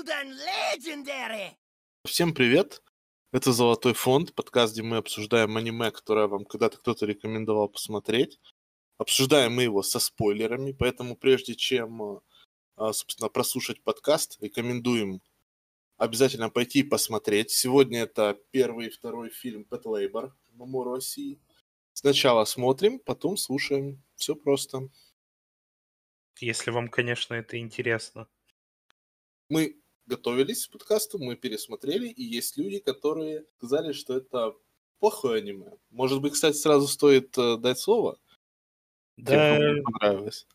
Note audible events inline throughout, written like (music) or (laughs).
Golden Legendary! Всем привет! Это «Золотой фонд», подкаст, где мы обсуждаем аниме, которое вам когда-то кто-то рекомендовал посмотреть. Обсуждаем мы его со спойлерами, поэтому прежде чем, э, а, собственно, прослушать подкаст, рекомендуем обязательно пойти и посмотреть. Сегодня это первый и второй фильм Pet Labor Мамору России. Сначала смотрим, потом слушаем. Все просто. Если вам, конечно, это интересно. Мы готовились к подкасту, мы пересмотрели, и есть люди, которые сказали, что это плохое аниме. Может быть, кстати, сразу стоит э, дать слово? Да, Тем, понравилось.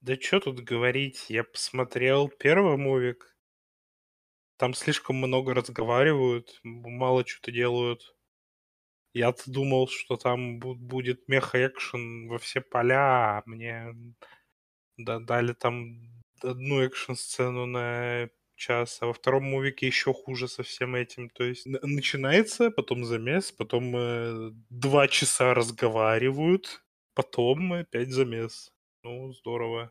да что тут говорить, я посмотрел первый мувик, там слишком много разговаривают, мало что-то делают. Я-то думал, что там бу- будет меха-экшен во все поля, а мне да- дали там одну экшн-сцену на час, а во втором мувике еще хуже со всем этим. То есть начинается, потом замес, потом э, два часа разговаривают, потом опять замес. Ну, здорово.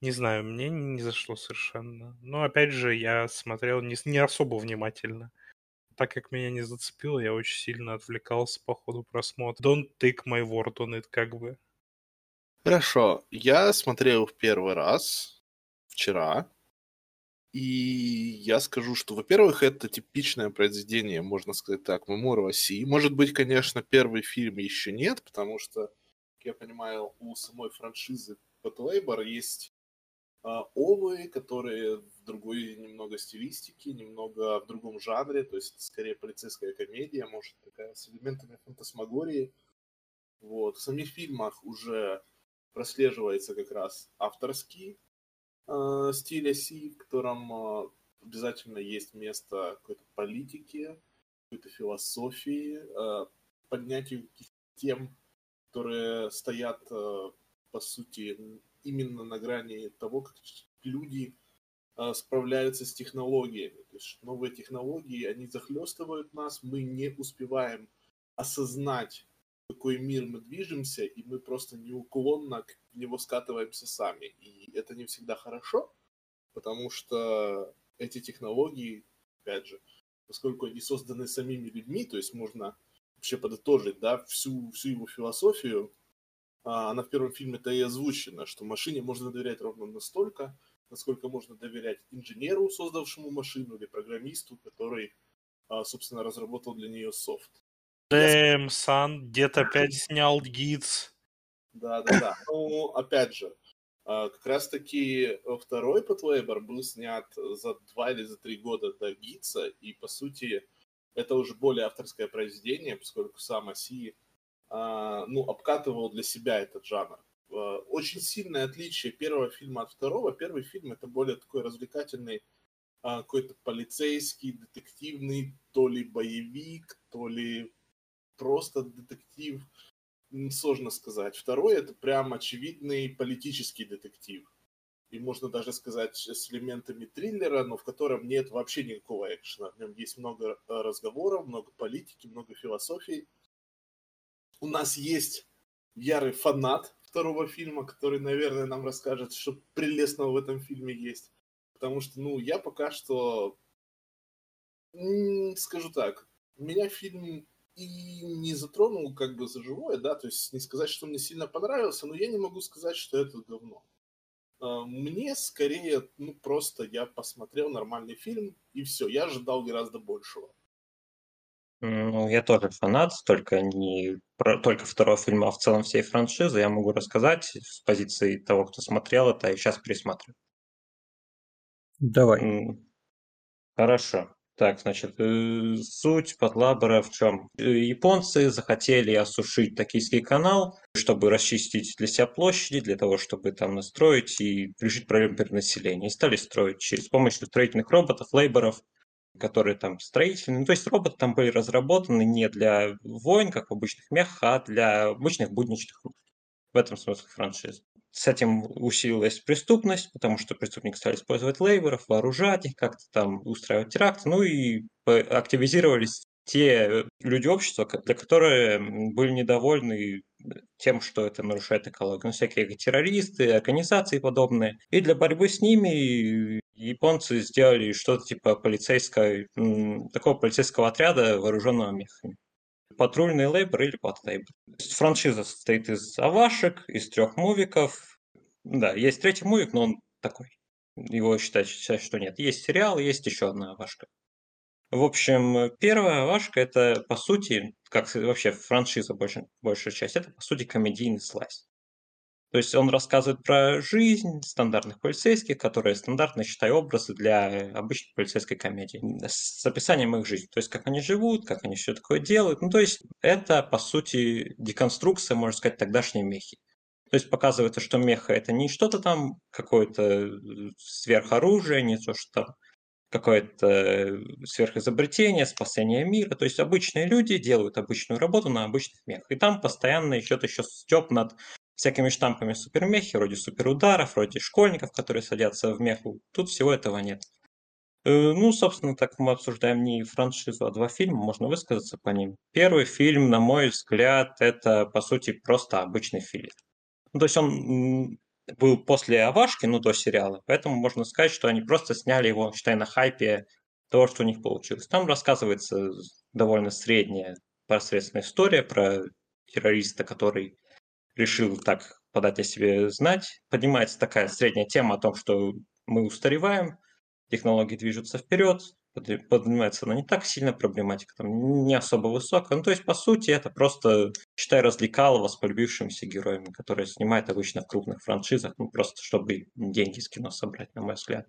Не знаю, мне не зашло совершенно. Но опять же, я смотрел не, не особо внимательно. Так как меня не зацепило, я очень сильно отвлекался по ходу просмотра. Don't take my word on it, как бы. Хорошо, я смотрел в первый раз вчера, и я скажу, что, во-первых, это типичное произведение, можно сказать так, Мемура России. Может быть, конечно, первый фильм еще нет, потому что, как я понимаю, у самой франшизы Labor есть а, овы, которые в другой немного стилистике, немного в другом жанре, то есть скорее полицейская комедия, может, такая с элементами фантасмагории. Вот. В самих фильмах уже прослеживается как раз авторский э, стиль оси, в котором э, обязательно есть место какой-то политики, какой-то философии, э, поднятию каких-то тем, которые стоят, э, по сути, именно на грани того, как люди э, справляются с технологиями. То есть новые технологии, они захлестывают нас, мы не успеваем осознать, какой мир мы движемся, и мы просто неуклонно к- него скатываемся сами. И это не всегда хорошо, потому что эти технологии, опять же, поскольку они созданы самими людьми, то есть можно вообще подытожить, да, всю, всю его философию, а, она в первом фильме-то и озвучена, что машине можно доверять ровно настолько, насколько можно доверять инженеру, создавшему машину, или программисту, который, а, собственно, разработал для нее софт. Дэм, Сан, дед опять (laughs) снял гидс. Да, да, да. Ну, опять же, а, как раз-таки второй Pet Labor был снят за два или за три года до Гитса, и, по сути, это уже более авторское произведение, поскольку сам Оси, а, ну, обкатывал для себя этот жанр. А, Очень сильное отличие первого фильма от второго. Первый фильм это более такой развлекательный, какой-то полицейский, детективный, то ли боевик, то ли просто детектив сложно сказать. Второй это прям очевидный политический детектив. И можно даже сказать с элементами триллера, но в котором нет вообще никакого экшена. В нем есть много э, разговоров, много политики, много философии. У нас есть ярый фанат второго фильма, который, наверное, нам расскажет, что прелестного в этом фильме есть. Потому что, ну, я пока что, скажу так, меня фильм и не затронул как бы за живое, да, то есть не сказать, что мне сильно понравился, но я не могу сказать, что это говно. А, Мне скорее, ну просто я посмотрел нормальный фильм, и все, я ожидал гораздо большего. Ну, я тоже фанат, только не про, только второго фильма, а в целом всей франшизы. Я могу рассказать с позиции того, кто смотрел это, и сейчас пересматриваю. Давай. Хорошо. Так, значит, э, суть подлабора в чем? Японцы захотели осушить Токийский канал, чтобы расчистить для себя площади, для того, чтобы там настроить и решить проблему перенаселения. И стали строить через помощью строительных роботов, лейборов, которые там строительные. Ну, то есть роботы там были разработаны не для войн, как в обычных мехах, а для обычных будничных. В этом смысл франшизы. С этим усилилась преступность, потому что преступники стали использовать лейборов, вооружать их, как-то там устраивать теракты, ну и активизировались те люди общества, для которые м, были недовольны тем, что это нарушает экологию. Ну, всякие террористы, организации подобные. И для борьбы с ними японцы сделали что-то типа полицейской, такого полицейского отряда, вооруженного мехами. Патрульный лейбр или патлейбр. Франшиза состоит из авашек, из трех мувиков. Да, есть третий мувик, но он такой. Его считать, считать, что нет. Есть сериал, есть еще одна авашка. В общем, первая авашка это, по сути, как вообще франшиза большая, большая часть, это, по сути, комедийный слайс. То есть он рассказывает про жизнь стандартных полицейских, которые стандартно, считай, образы для обычной полицейской комедии. С описанием их жизни. То есть как они живут, как они все такое делают. Ну, то есть это, по сути, деконструкция, можно сказать, тогдашней мехи. То есть показывается, что меха это не что-то там, какое-то э, сверхоружие, не то, что там какое-то сверхизобретение, спасение мира. То есть обычные люди делают обычную работу на обычных мехах. И там постоянно еще еще степ над всякими штампами супермехи, вроде суперударов, вроде школьников, которые садятся в меху. Тут всего этого нет. Э, ну, собственно, так мы обсуждаем не франшизу, а два фильма, можно высказаться по ним. Первый фильм, на мой взгляд, это, по сути, просто обычный фильм. Ну, то есть он был после Авашки, ну, до сериала, поэтому можно сказать, что они просто сняли его, считай, на хайпе того, что у них получилось. Там рассказывается довольно средняя, посредственная история про террориста, который решил так подать о себе знать. Поднимается такая средняя тема о том, что мы устареваем, технологии движутся вперед, поднимается она не так сильно, проблематика там не особо высокая. Ну, то есть, по сути, это просто, считай, развлекалово с полюбившимися героями, которые снимают обычно в крупных франшизах, ну, просто чтобы деньги с кино собрать, на мой взгляд.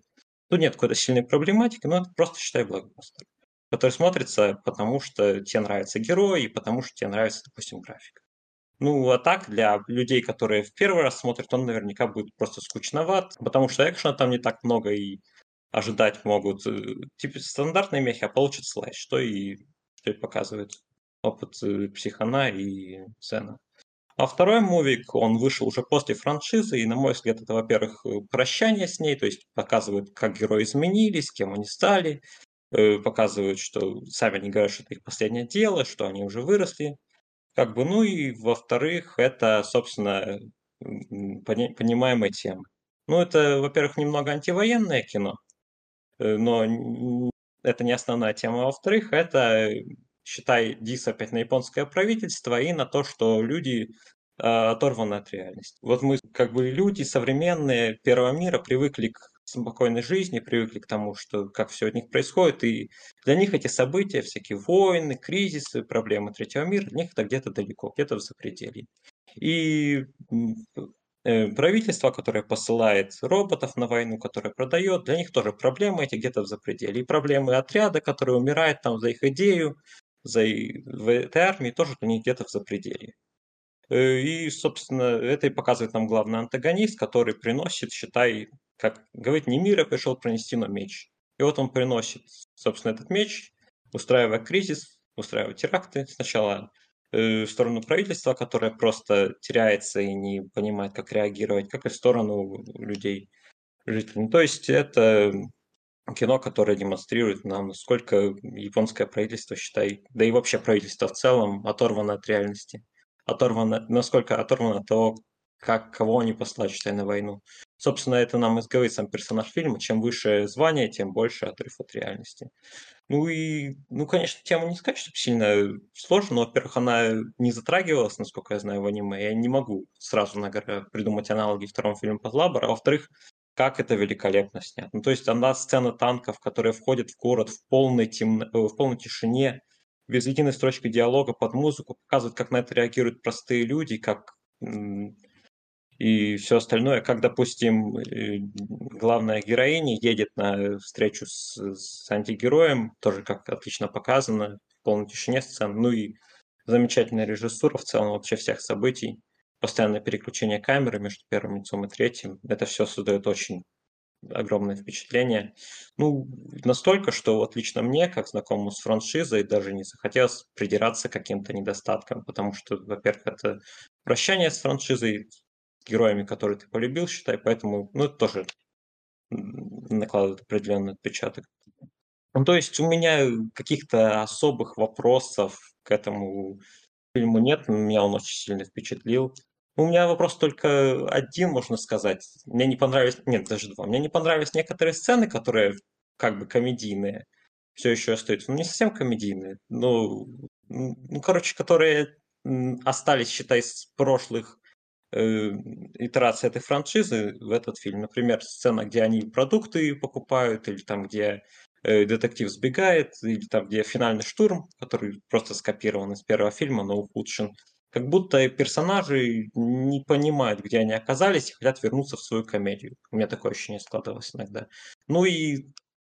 Тут нет какой-то сильной проблематики, но это просто, считай, блокбастер, который смотрится, потому что тебе нравится герой и потому что тебе нравится, допустим, графика. Ну, а так, для людей, которые в первый раз смотрят, он наверняка будет просто скучноват, потому что экшена там не так много, и ожидать могут э, типа стандартные мехи, а получат слайд, что и, что и показывает опыт э, Психона и Сена. А второй мувик, он вышел уже после франшизы, и, на мой взгляд, это, во-первых, э, прощание с ней, то есть показывает, как герои изменились, кем они стали, показывают, что сами они говорят, что это их последнее дело, что они уже выросли, как бы, ну и во-вторых, это, собственно, понимаемая тема. Ну, это, во-первых, немного антивоенное кино, э, но это не основная тема. Во-вторых, это, считай, дис опять на японское правительство и на то, что люди э, оторваны от реальности. Вот мы, как бы, люди современные первого мира привыкли к спокойной жизни, привыкли к тому, что как все от них происходит, и для них эти события, всякие войны, кризисы, проблемы третьего мира, для них это где-то далеко, где-то в запределье. И э, правительство, которое посылает роботов на войну, которое продает, для них тоже проблемы эти где-то в запределе. И проблемы отряда, который умирает там за их идею, за в этой армии, тоже для них где-то в запределье. Э, и, собственно, это и показывает нам главный антагонист, который приносит, считай, как говорит, не мира пришел пронести, но меч. И вот он приносит, собственно, этот меч, устраивая кризис, устраивая теракты. Сначала э, в сторону правительства, которое просто теряется и не понимает, как реагировать, как и в сторону людей, жителей. То есть это кино, которое демонстрирует нам, насколько японское правительство, считай, да и вообще правительство в целом оторвано от реальности. Оторвано, насколько оторвано от того, как, кого они послать, считай, на войну. Собственно, это нам и говорит сам персонаж фильма. Чем выше звание, тем больше отрыв от реальности. Ну и, ну, конечно, тема не сказать, что сильно сложно, но, во-первых, она не затрагивалась, насколько я знаю, в аниме. Я не могу сразу наверное, придумать аналоги второму фильму Пазлабора. А во-вторых, как это великолепно снято. Ну, то есть она сцена танков, которая входит в город в полной, темно... Э, в полной тишине, без единой строчки диалога под музыку, показывает, как на это реагируют простые люди, как и все остальное, как, допустим, э, главная героиня едет на встречу с, с антигероем, тоже как отлично показано, в полной тишине сцен, ну и замечательная режиссура в целом вообще всех событий, постоянное переключение камеры между первым лицом и третьим, это все создает очень огромное впечатление. Ну, настолько, что вот лично мне, как знакомому с франшизой, даже не захотелось придираться к каким-то недостаткам, потому что, во-первых, это прощание с франшизой, героями, которые ты полюбил, считай, поэтому, ну, это тоже накладывает определенный отпечаток. Ну, то есть у меня каких-то особых вопросов к этому фильму нет, меня он очень сильно впечатлил. У меня вопрос только один, можно сказать. Мне не понравились... Нет, даже два. Мне не понравились некоторые сцены, которые как бы комедийные. Все еще остаются. Ну, не совсем комедийные. Ну, ну короче, которые остались, считай, с прошлых э, итераций этой франшизы в этот фильм. Например, сцена, где они продукты покупают, или там, где э, детектив сбегает, или там, где финальный штурм, который просто скопирован из первого фильма, но ухудшен как будто персонажи не понимают, где они оказались, и хотят вернуться в свою комедию. У меня такое ощущение складывалось иногда. Ну и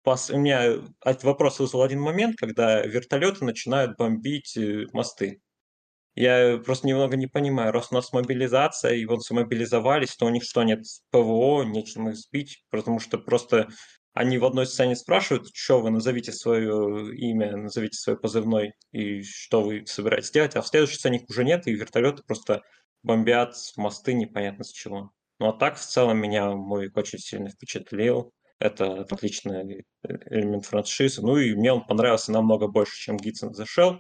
у меня вопрос вызвал один момент, когда вертолеты начинают бомбить э, мосты. Я просто немного не понимаю, раз у нас мобилизация, и вот мобилизовались, то у них что, нет ПВО, нечем их сбить, потому что просто они в одной сцене спрашивают, что вы назовите свое имя, назовите свой позывной и что вы собираетесь делать, а в следующей сцене их уже нет, и вертолеты просто бомбят мосты непонятно с чего. Ну а так в целом меня мой очень сильно впечатлил. Это отличный элемент франшизы. Ну и мне он понравился намного больше, чем the Shell,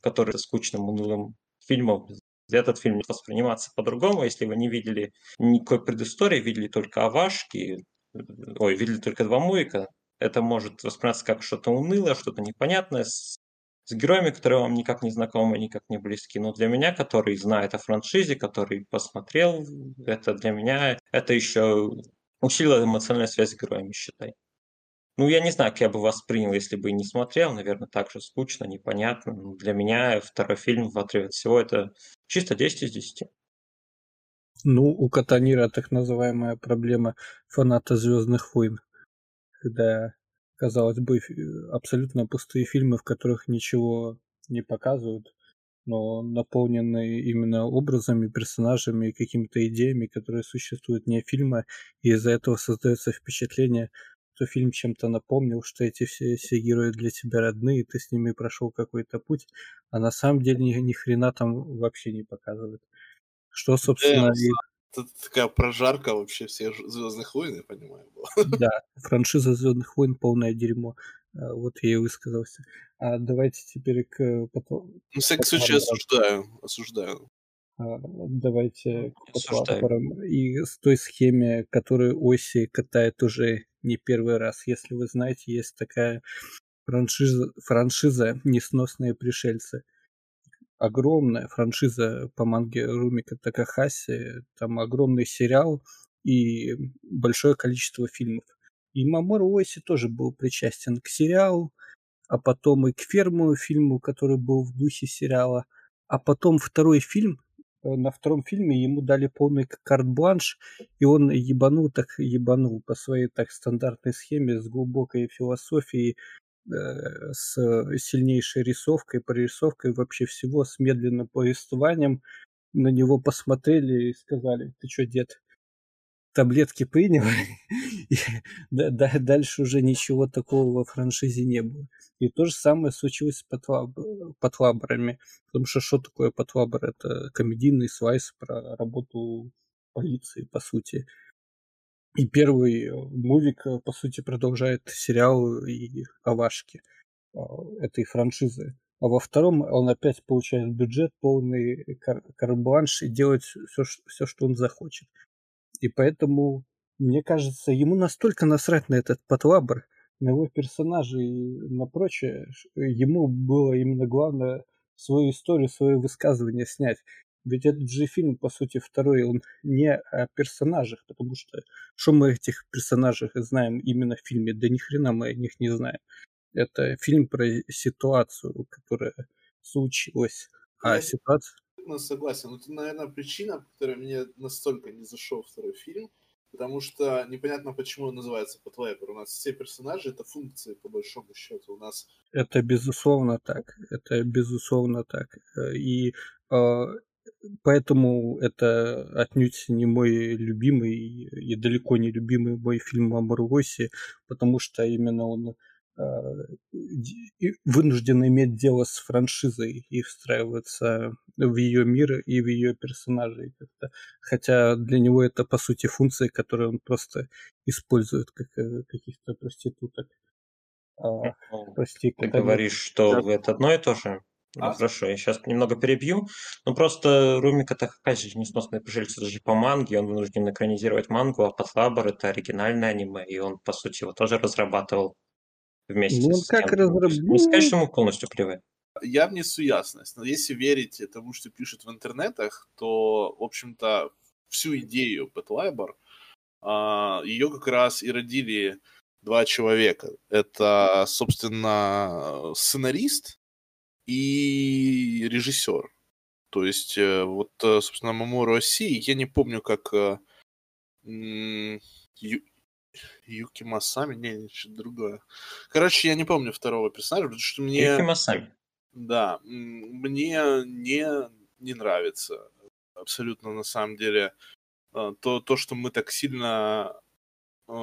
который скучным, унылым фильмом этот фильм восприниматься по-другому, если вы не видели никакой предыстории, видели только овашки, ой, видели только два мувика, это может восприниматься как что-то унылое, что-то непонятное, с, с героями, которые вам никак не знакомы, никак не близки. Но для меня, который знает о франшизе, который посмотрел, это для меня, это еще усилило эмоциональную связь с героями, считай. Ну, я не знаю, как я бы воспринял, если бы не смотрел. Наверное, так же скучно, непонятно. Но для меня второй фильм в отрыве от всего это чисто 10 из 10. Ну, у Катанира так называемая проблема фаната Звездных войн, когда, казалось бы, абсолютно пустые фильмы, в которых ничего не показывают, но наполненные именно образами, персонажами и какими-то идеями, которые существуют не фильма, и из-за этого создается впечатление, что фильм чем-то напомнил, что эти все, все герои для тебя родные, ты с ними прошел какой-то путь, а на самом деле ни, ни хрена там вообще не показывают. Что, собственно, и... Это такая прожарка вообще всех Звездных войн, я понимаю, была. (laughs) Да, франшиза Звездных войн полное дерьмо. А, вот я и высказался. А давайте теперь к... Ну, в всяком случае, осуждаю. Осуждаю. А, давайте к платформам. И с той схеме, которую Оси катает уже не первый раз. Если вы знаете, есть такая франшиза, франшиза «Несносные пришельцы» огромная франшиза по манге Румика Такахаси, там огромный сериал и большое количество фильмов. И Мамору Оси тоже был причастен к сериалу, а потом и к ферму фильму, который был в духе сериала. А потом второй фильм, на втором фильме ему дали полный карт-бланш, и он ебанул так ебанул по своей так стандартной схеме с глубокой философией Э, с сильнейшей рисовкой, прорисовкой вообще всего, с медленным повествованием. На него посмотрели и сказали, ты что, дед, таблетки принял? (laughs) И дальше уже ничего такого во франшизе не было. И то же самое случилось с Патлабрами. Потому что что такое Патлабр? Это комедийный слайс про работу полиции, по сути. И первый мувик, по сути, продолжает сериал и овашки э, этой франшизы. А во втором он опять получает бюджет, полный кар- карбланш и делает все, все, что он захочет. И поэтому, мне кажется, ему настолько насрать на этот потлабр, на его персонажа и на прочее, ему было именно главное свою историю, свое высказывание снять. Ведь этот же фильм, по сути, второй, он не о персонажах, потому что что мы этих персонажах знаем именно в фильме? Да ни хрена мы о них не знаем. Это фильм про ситуацию, которая случилась. А ситуация... Ну, согласен. Это, наверное, причина, по которой мне настолько не зашел второй фильм, потому что непонятно, почему он называется Патлайпер. У нас все персонажи — это функции, по большому счету. У нас... Это безусловно так. Это безусловно так. И э, Поэтому это отнюдь не мой любимый и далеко не любимый мой фильм о Маруосе, потому что именно он а, вынужден иметь дело с франшизой и встраиваться в ее мир и в ее персонажей. Как-то. Хотя для него это по сути функции, которые он просто использует как э, каких-то проституток. А, прости, Ты говоришь, что да. это одно и то же? Ну, хорошо, я сейчас немного перебью. Ну, просто Румик это какая же несносная пришельца даже по манге, он вынужден экранизировать мангу, а Патлабор это оригинальное аниме, и он, по сути, его тоже разрабатывал вместе ну, с как тем. разраб- Не сказать, что ему полностью плевать. Я внесу ясность, но если верить тому, что пишут в интернетах, то, в общем-то, всю идею Pet а, ее как раз и родили два человека. Это, собственно, сценарист и режиссер. То есть, э, вот, э, собственно, Мамору Оси, я не помню, как э. Юки Масами, не, что-то другое. Короче, я не помню второго персонажа, потому что мне... Юки Масами. Да, мне не, не нравится абсолютно на самом деле то, то, что мы так сильно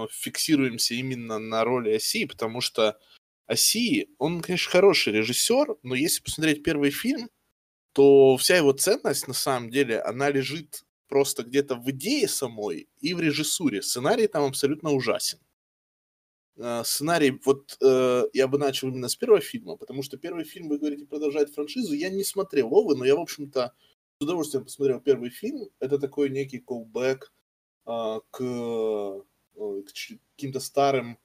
фиксируемся именно на роли Оси, потому что Оси, он, конечно, хороший режиссер, но если посмотреть первый фильм, то вся его ценность, на самом деле, она лежит просто где-то в идее самой и в режиссуре. Сценарий там абсолютно ужасен. Э, сценарий, вот э, я бы начал именно с первого фильма, потому что первый фильм, вы говорите, продолжает франшизу. Я не смотрел Овы, но я, в общем-то, с удовольствием посмотрел первый фильм. Это такой некий колбэк э, к, к каким-то старым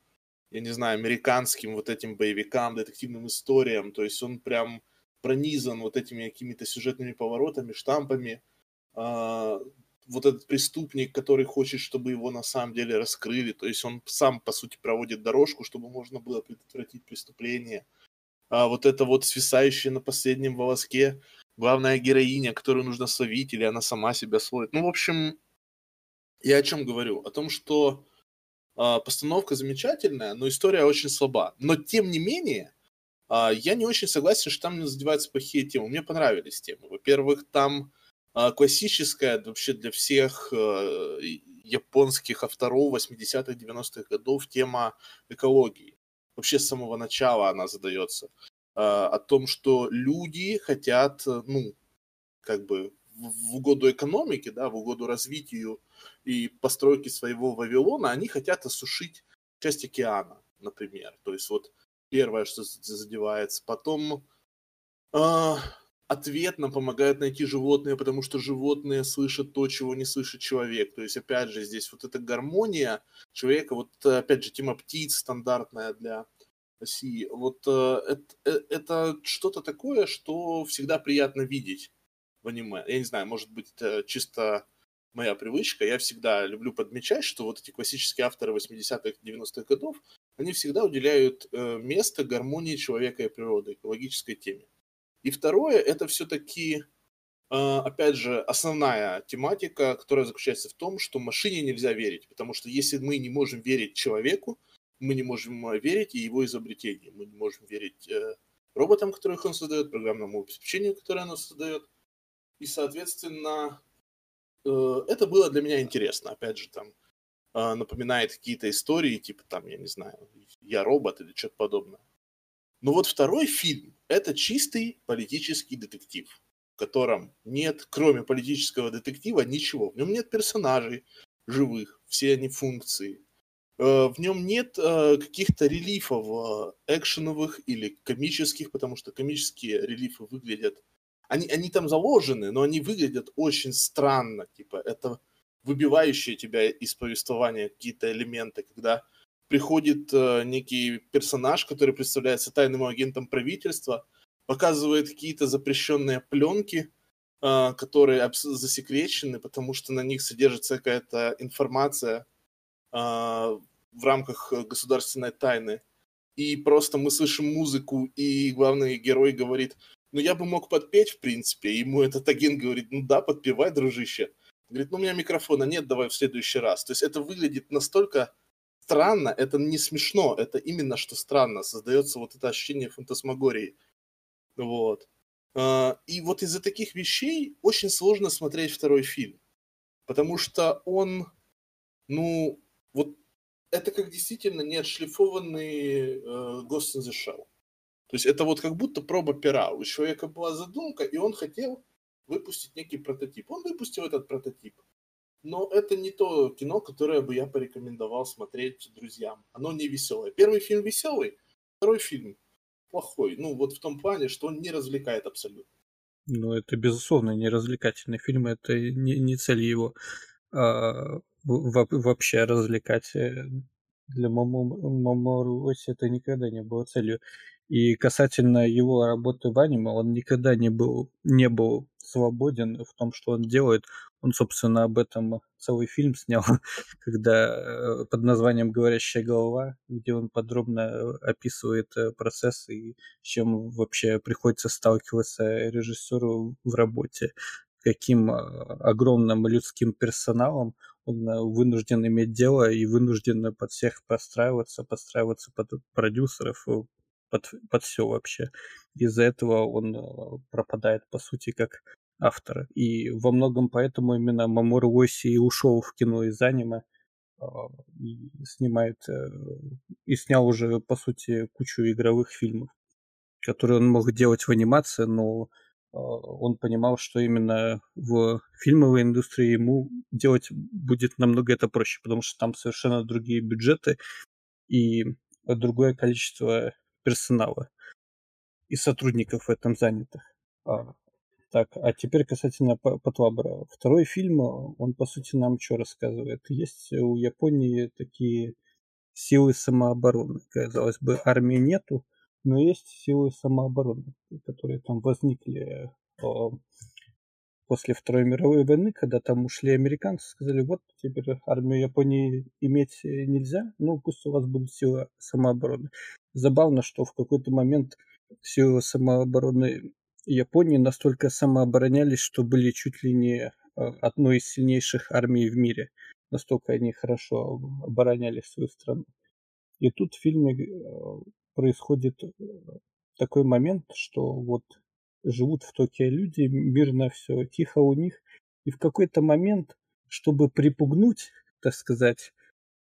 я не знаю, американским вот этим боевикам, детективным историям. То есть он прям пронизан вот этими какими-то сюжетными поворотами, штампами. А, вот этот преступник, который хочет, чтобы его на самом деле раскрыли. То есть он сам, по сути, проводит дорожку, чтобы можно было предотвратить преступление. А вот это вот свисающая на последнем волоске главная героиня, которую нужно словить, или она сама себя словит. Ну, в общем, я о чем говорю? О том, что а, постановка замечательная, но история очень слаба. Но тем не менее, а, я не очень согласен, что там не задеваются плохие темы. Мне понравились темы. Во-первых, там классическая вообще для всех японских авторов 80-х, 90-х годов тема экологии. Вообще с самого начала она задается. О том, что люди хотят, ну, как бы в угоду экономике, да, в угоду развитию и постройки своего Вавилона, они хотят осушить часть океана, например. То есть вот первое, что задевается. Потом э, ответ нам помогает найти животные, потому что животные слышат то, чего не слышит человек. То есть, опять же, здесь вот эта гармония человека, вот опять же, тема птиц стандартная для России. Вот э, это, э, это что-то такое, что всегда приятно видеть в аниме. Я не знаю, может быть, чисто моя привычка. Я всегда люблю подмечать, что вот эти классические авторы 80-х, 90-х годов, они всегда уделяют э, место гармонии человека и природы, экологической теме. И второе, это все-таки, э, опять же, основная тематика, которая заключается в том, что машине нельзя верить, потому что если мы не можем верить человеку, мы не можем э, верить и его изобретениям, мы не можем верить э, роботам, которых он создает, программному обеспечению, которое оно создает, и, соответственно, э, это было для меня интересно. Опять же, там э, напоминает какие-то истории, типа там, я не знаю, «Я робот» или что-то подобное. Но вот второй фильм – это чистый политический детектив, в котором нет, кроме политического детектива, ничего. В нем нет персонажей живых, все они функции. Э, в нем нет каких-то релифов экшеновых или комических, потому что комические релифы выглядят они, они там заложены, но они выглядят очень странно. Типа, это выбивающие тебя из повествования какие-то элементы, когда приходит э, некий персонаж, который представляется тайным агентом правительства, показывает какие-то запрещенные пленки, э, которые засекречены, потому что на них содержится какая-то информация э, в рамках государственной тайны. И просто мы слышим музыку, и главный герой говорит, ну, я бы мог подпеть, в принципе. ему этот агент говорит, ну да, подпевай, дружище. Говорит, ну, у меня микрофона нет, давай в следующий раз. То есть это выглядит настолько странно, это не смешно, это именно что странно. Создается вот это ощущение фантасмагории. Вот. А, и вот из-за таких вещей очень сложно смотреть второй фильм. Потому что он, ну, вот это как действительно неотшлифованный uh, Ghost in the Shell. То есть это вот как будто проба пера. У человека была задумка, и он хотел выпустить некий прототип. Он выпустил этот прототип. Но это не то кино, которое бы я порекомендовал смотреть друзьям. Оно не веселое. Первый фильм веселый, второй фильм плохой. Ну, вот в том плане, что он не развлекает абсолютно. Ну, это, безусловно, не развлекательный фильм, это не, не цель его а, вообще развлекать. Э, для Мамору Оси это никогда не было целью. И касательно его работы в аниме, он никогда не был, не был свободен в том, что он делает. Он, собственно, об этом целый фильм снял, (laughs) когда э, под названием «Говорящая голова», где он подробно э, описывает э, процесс и с чем вообще приходится сталкиваться режиссеру в работе, каким огромным людским персоналом он вынужден иметь дело и вынужден под всех подстраиваться, подстраиваться под продюсеров, под, под все вообще. Из-за этого он э, пропадает, по сути, как автор. И во многом поэтому именно Мамору Оси и ушел в кино из аниме а, и снимает э, и снял уже по сути кучу игровых фильмов, которые он мог делать в анимации, но он понимал, что именно в фильмовой индустрии ему делать будет намного это проще, потому что там совершенно другие бюджеты и другое количество персонала и сотрудников в этом занятых. А, так, а теперь касательно Патлабра. Второй фильм, он по сути нам что рассказывает? Есть у Японии такие силы самообороны. Казалось бы, армии нету, но есть силы самообороны, которые там возникли а, после Второй мировой войны, когда там ушли американцы, сказали, вот теперь армию Японии иметь нельзя, ну пусть у вас будут силы самообороны. Забавно, что в какой-то момент силы самообороны Японии настолько самооборонялись, что были чуть ли не а, одной из сильнейших армий в мире. Настолько они хорошо обороняли свою страну. И тут в фильме э, происходит э, такой момент, что вот живут в Токио люди, мирно все, тихо у них. И в какой-то момент, чтобы припугнуть, так сказать, э,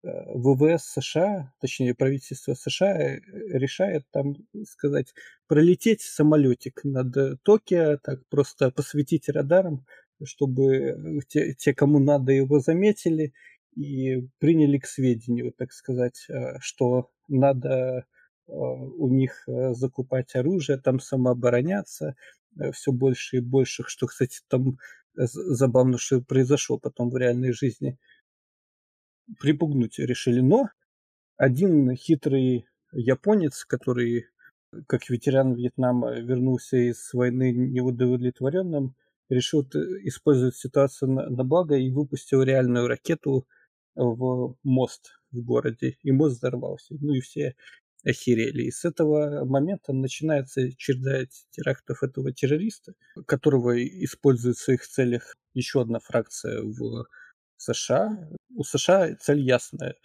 ВВС США, точнее правительство США э, решает там сказать пролететь самолетик над Токио, так просто посветить радаром, чтобы те, те, кому надо, его заметили и приняли к сведению, так сказать, э, что надо Э, у них э, закупать оружие, там самообороняться, э, все больше и больше, что, кстати, там забавно, что произошло потом в реальной жизни. Припугнуть решили, но один хитрый японец, который как ветеран Вьетнама вернулся из войны неудовлетворенным, решил использовать ситуацию на, на благо и выпустил реальную ракету в мост в городе, и мост взорвался. Ну и все охерели. И с этого момента начинается череда терактов этого террориста, которого использует в своих целях еще одна фракция в США. У США цель ясная.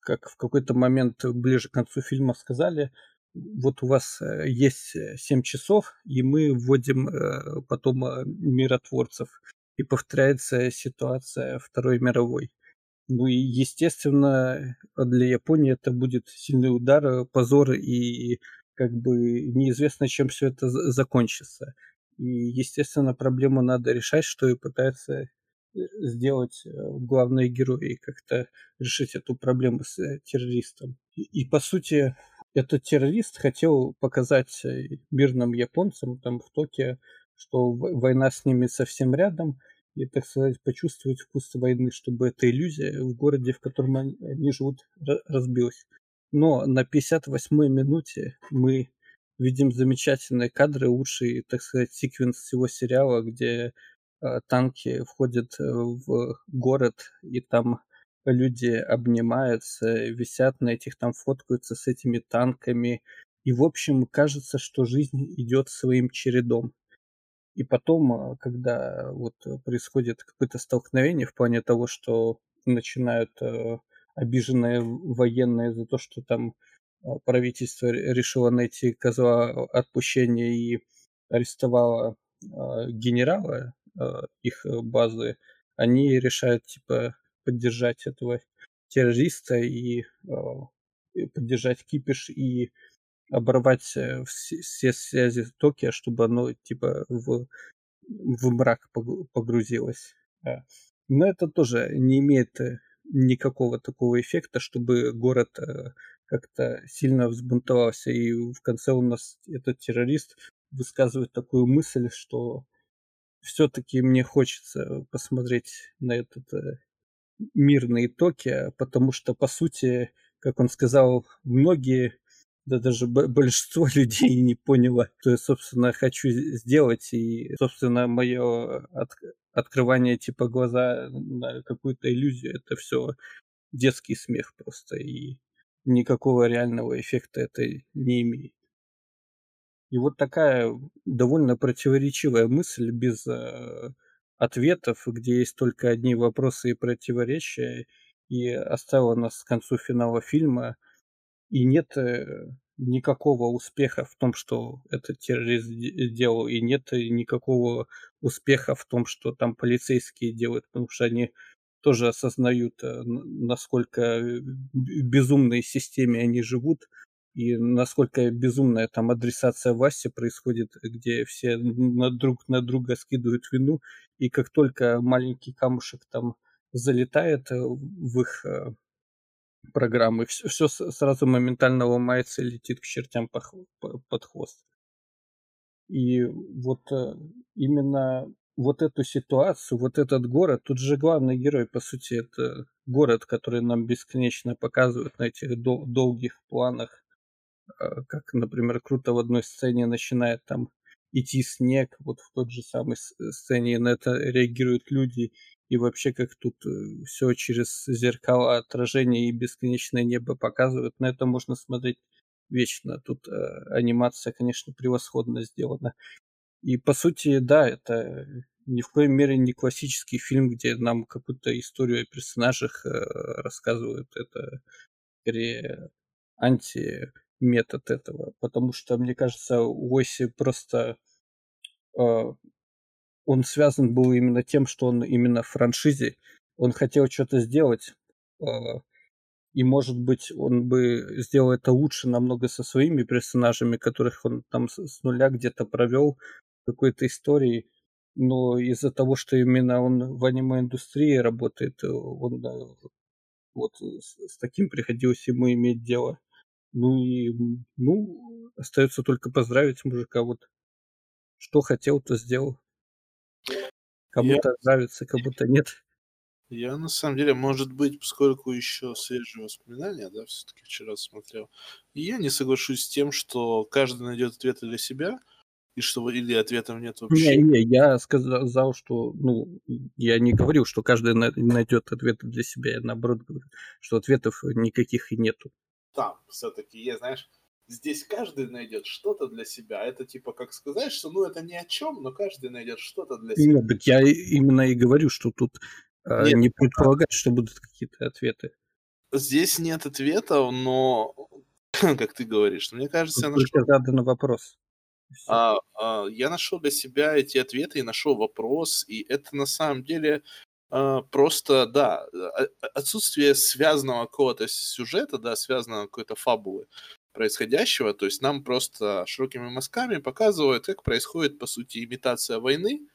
Как в какой-то момент ближе к концу фильма сказали, вот у вас э, есть 7 часов, и мы вводим э, потом э, миротворцев. И повторяется ситуация Второй мировой. Ну и, естественно, для Японии это будет сильный удар, э, позор и как бы неизвестно, чем все это закончится. И, естественно, проблему надо решать, что и пытается э, сделать э, главные герои, как-то решить эту проблему с террористом. И, и, по сути, этот террорист хотел показать мирным японцам там в Токио, что война с ними совсем рядом, и, так сказать, почувствовать вкус войны, чтобы эта иллюзия в городе, в котором они живут, разбилась. Но на 58-й минуте мы видим замечательные кадры, лучший, так сказать, секвенс всего сериала, где э, танки входят э, в город, и там люди обнимаются, висят на этих, там фоткаются с этими танками. И, в общем, кажется, что жизнь идет своим чередом. И потом, когда вот происходит какое-то столкновение в плане того, что начинают э, обиженные военные за то, что там правительство решило найти козла отпущения и арестовало а, генерала их базы, они решают типа поддержать этого террориста и поддержать кипиш и оборвать э, все, связи Токио, чтобы оно типа в, в мрак погрузилось. Но это тоже не имеет э, никакого такого эффекта, чтобы город э, как-то сильно взбунтовался. И в конце у нас этот террорист высказывает такую мысль, что все-таки мне хочется посмотреть на этот э, мирные токи, потому что, по сути, как он сказал, многие, да даже (laughs) большинство людей не поняло, что я, собственно, хочу сделать. И, собственно, мое от открывание типа глаза на какую-то иллюзию, это все детский смех просто. И никакого реального эффекта это не имеет. И вот такая довольно противоречивая мысль без э, ответов, где есть только одни вопросы и противоречия, и оставила нас к концу финала фильма, и нет э, никакого успеха в том, что этот террорист сделал, и нет никакого успеха в том, что там полицейские делают, потому что они тоже осознают, э, насколько в безумной системе они живут, и насколько безумная там адресация власти происходит, где все на друг на друга скидывают вину, и как только маленький камушек там залетает э, в их э, программы, все, сразу моментально ломается и летит к чертям под хвост. И вот именно вот эту ситуацию, вот этот город, тут же главный герой, по сути, это город, который нам бесконечно показывают на этих дол- долгих планах, как, например, круто в одной сцене начинает там идти снег, вот в той же самой сцене на это реагируют люди, и вообще как тут э, все через зеркало отражения и бесконечное небо показывают, на это можно смотреть вечно. Тут э, анимация, конечно, превосходно сделана. И по сути, да, это ни в коей мере не классический фильм, где нам какую-то историю о персонажах э, рассказывают. Это скорее антиметод этого. Потому что, мне кажется, Уоси просто э, он связан был именно тем, что он именно в франшизе. Он хотел что-то сделать, э, и, может быть, он бы сделал это лучше намного со своими персонажами, которых он там с нуля где-то провел какой-то истории, но из-за того, что именно он в аниме-индустрии работает, э, он вот с, с таким приходилось ему иметь дело. Ну и, ну, остается только поздравить мужика, вот что хотел, то сделал. Кому-то Я... нравится, кому-то нет. Я на самом деле, может быть, поскольку еще свежие воспоминания, да, все-таки вчера смотрел, и я не соглашусь с тем, что каждый найдет ответы для себя, и что или ответов нет вообще? Не, не, я сказал, что, ну, я не говорил, что каждый найдет ответы для себя, я наоборот говорю, что ответов никаких и нету. Там все-таки есть, знаешь, здесь каждый найдет что-то для себя. Это типа как сказать, что ну это ни о чем, но каждый найдет что-то для себя. Нет, так я именно и говорю, что тут а, нет, не предполагать, что будут какие-то ответы. Здесь нет ответов, но (clears throat) как ты говоришь, мне кажется, я нашел... задан вопрос. А, а, я нашел для себя эти ответы и нашел вопрос, и это на самом деле просто, да, а, а, отсутствие связанного какого-то сюжета, да, связанного какой-то фабулы происходящего, то есть нам просто широкими мазками показывают, как происходит, по сути, имитация войны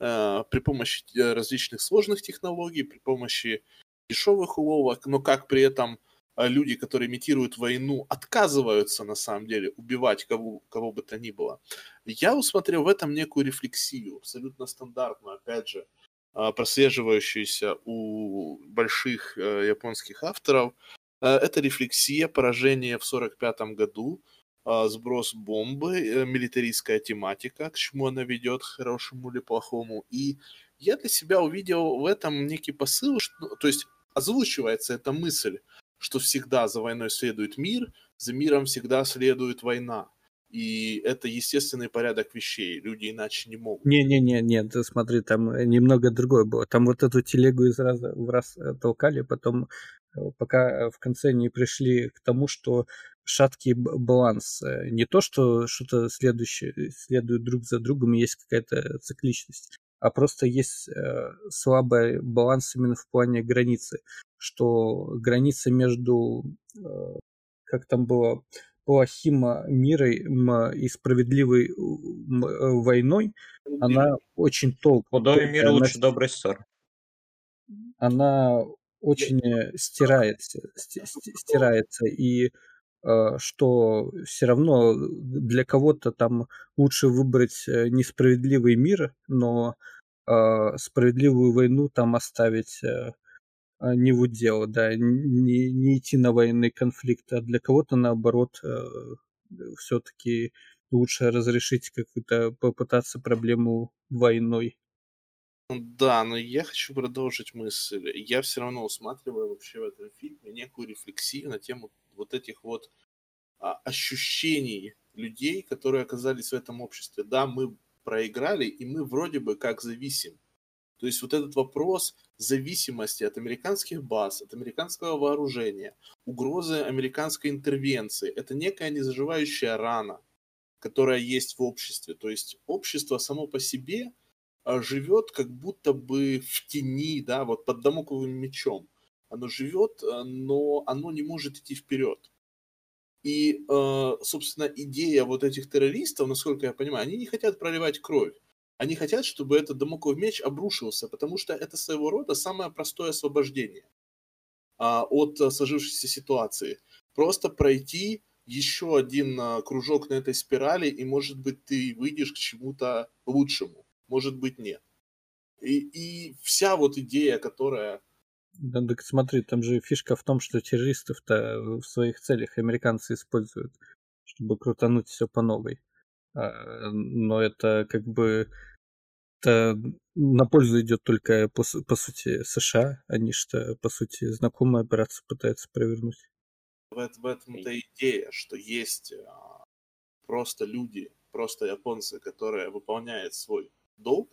э, при помощи э, различных сложных технологий, при помощи дешевых уловок, но как при этом а, люди, которые имитируют войну, отказываются на самом деле убивать кого, кого бы то ни было. Я усмотрел в этом некую рефлексию, абсолютно стандартную, опять же, а, прослеживающуюся у больших э, японских авторов. Э, это рефлексия поражения в 1945 году, а, сброс бомбы, э, милитаристская тематика, к чему она ведет, хорошему или плохому. И я для себя увидел в этом некий посыл, что, то есть озвучивается эта мысль, что всегда за войной следует мир, за миром всегда следует война. И это естественный порядок вещей, люди иначе не могут. Не-не-не, нет, смотри, там э, немного другое было. Там вот эту телегу из раза в раз э, толкали, потом э, пока в конце не пришли к тому, что шаткий баланс. Не то, что что-то следующее следует друг за другом, есть какая-то цикличность а просто есть э, слабый баланс именно в плане границы, что граница между, э, как там было, плохим миром и справедливой э, войной, она очень толк. Худой мир она, лучше добрый ссор. Она очень стирается, стирается, и э, что все равно для кого-то там лучше выбрать э, несправедливый мир, но э, справедливую войну там оставить не в удел, да, не, не идти на военный конфликт, а для кого-то наоборот все-таки лучше разрешить какую-то, попытаться проблему войной. Да, но я хочу продолжить мысль. Я все равно усматриваю вообще в этом фильме некую рефлексию на тему вот этих вот а, ощущений людей, которые оказались в этом обществе. Да, мы проиграли, и мы вроде бы как зависим. То есть вот этот вопрос зависимости от американских баз, от американского вооружения, угрозы американской интервенции, это некая незаживающая рана, которая есть в обществе. То есть общество само по себе а, живет как будто бы в тени, да, вот под домоковым мечом. Оно живет, а, но оно не может идти вперед. И, а, собственно, идея вот этих террористов, насколько я понимаю, они не хотят проливать кровь. Они хотят, чтобы этот домоковый меч обрушился, потому что это своего рода самое простое освобождение от сложившейся ситуации. Просто пройти еще один а, кружок на этой спирали, и, может быть, ты выйдешь к чему-то лучшему. Может быть, нет. И, и вся вот идея, которая... Да, так смотри, там же фишка в том, что террористов-то в своих целях американцы используют, чтобы крутануть все по новой. А, но это как бы это на пользу идет только по, по сути США, они что по сути знакомую операцию пытаются провернуть. В, в этом-то идея, что есть а, просто люди, просто японцы, которые выполняют свой долг,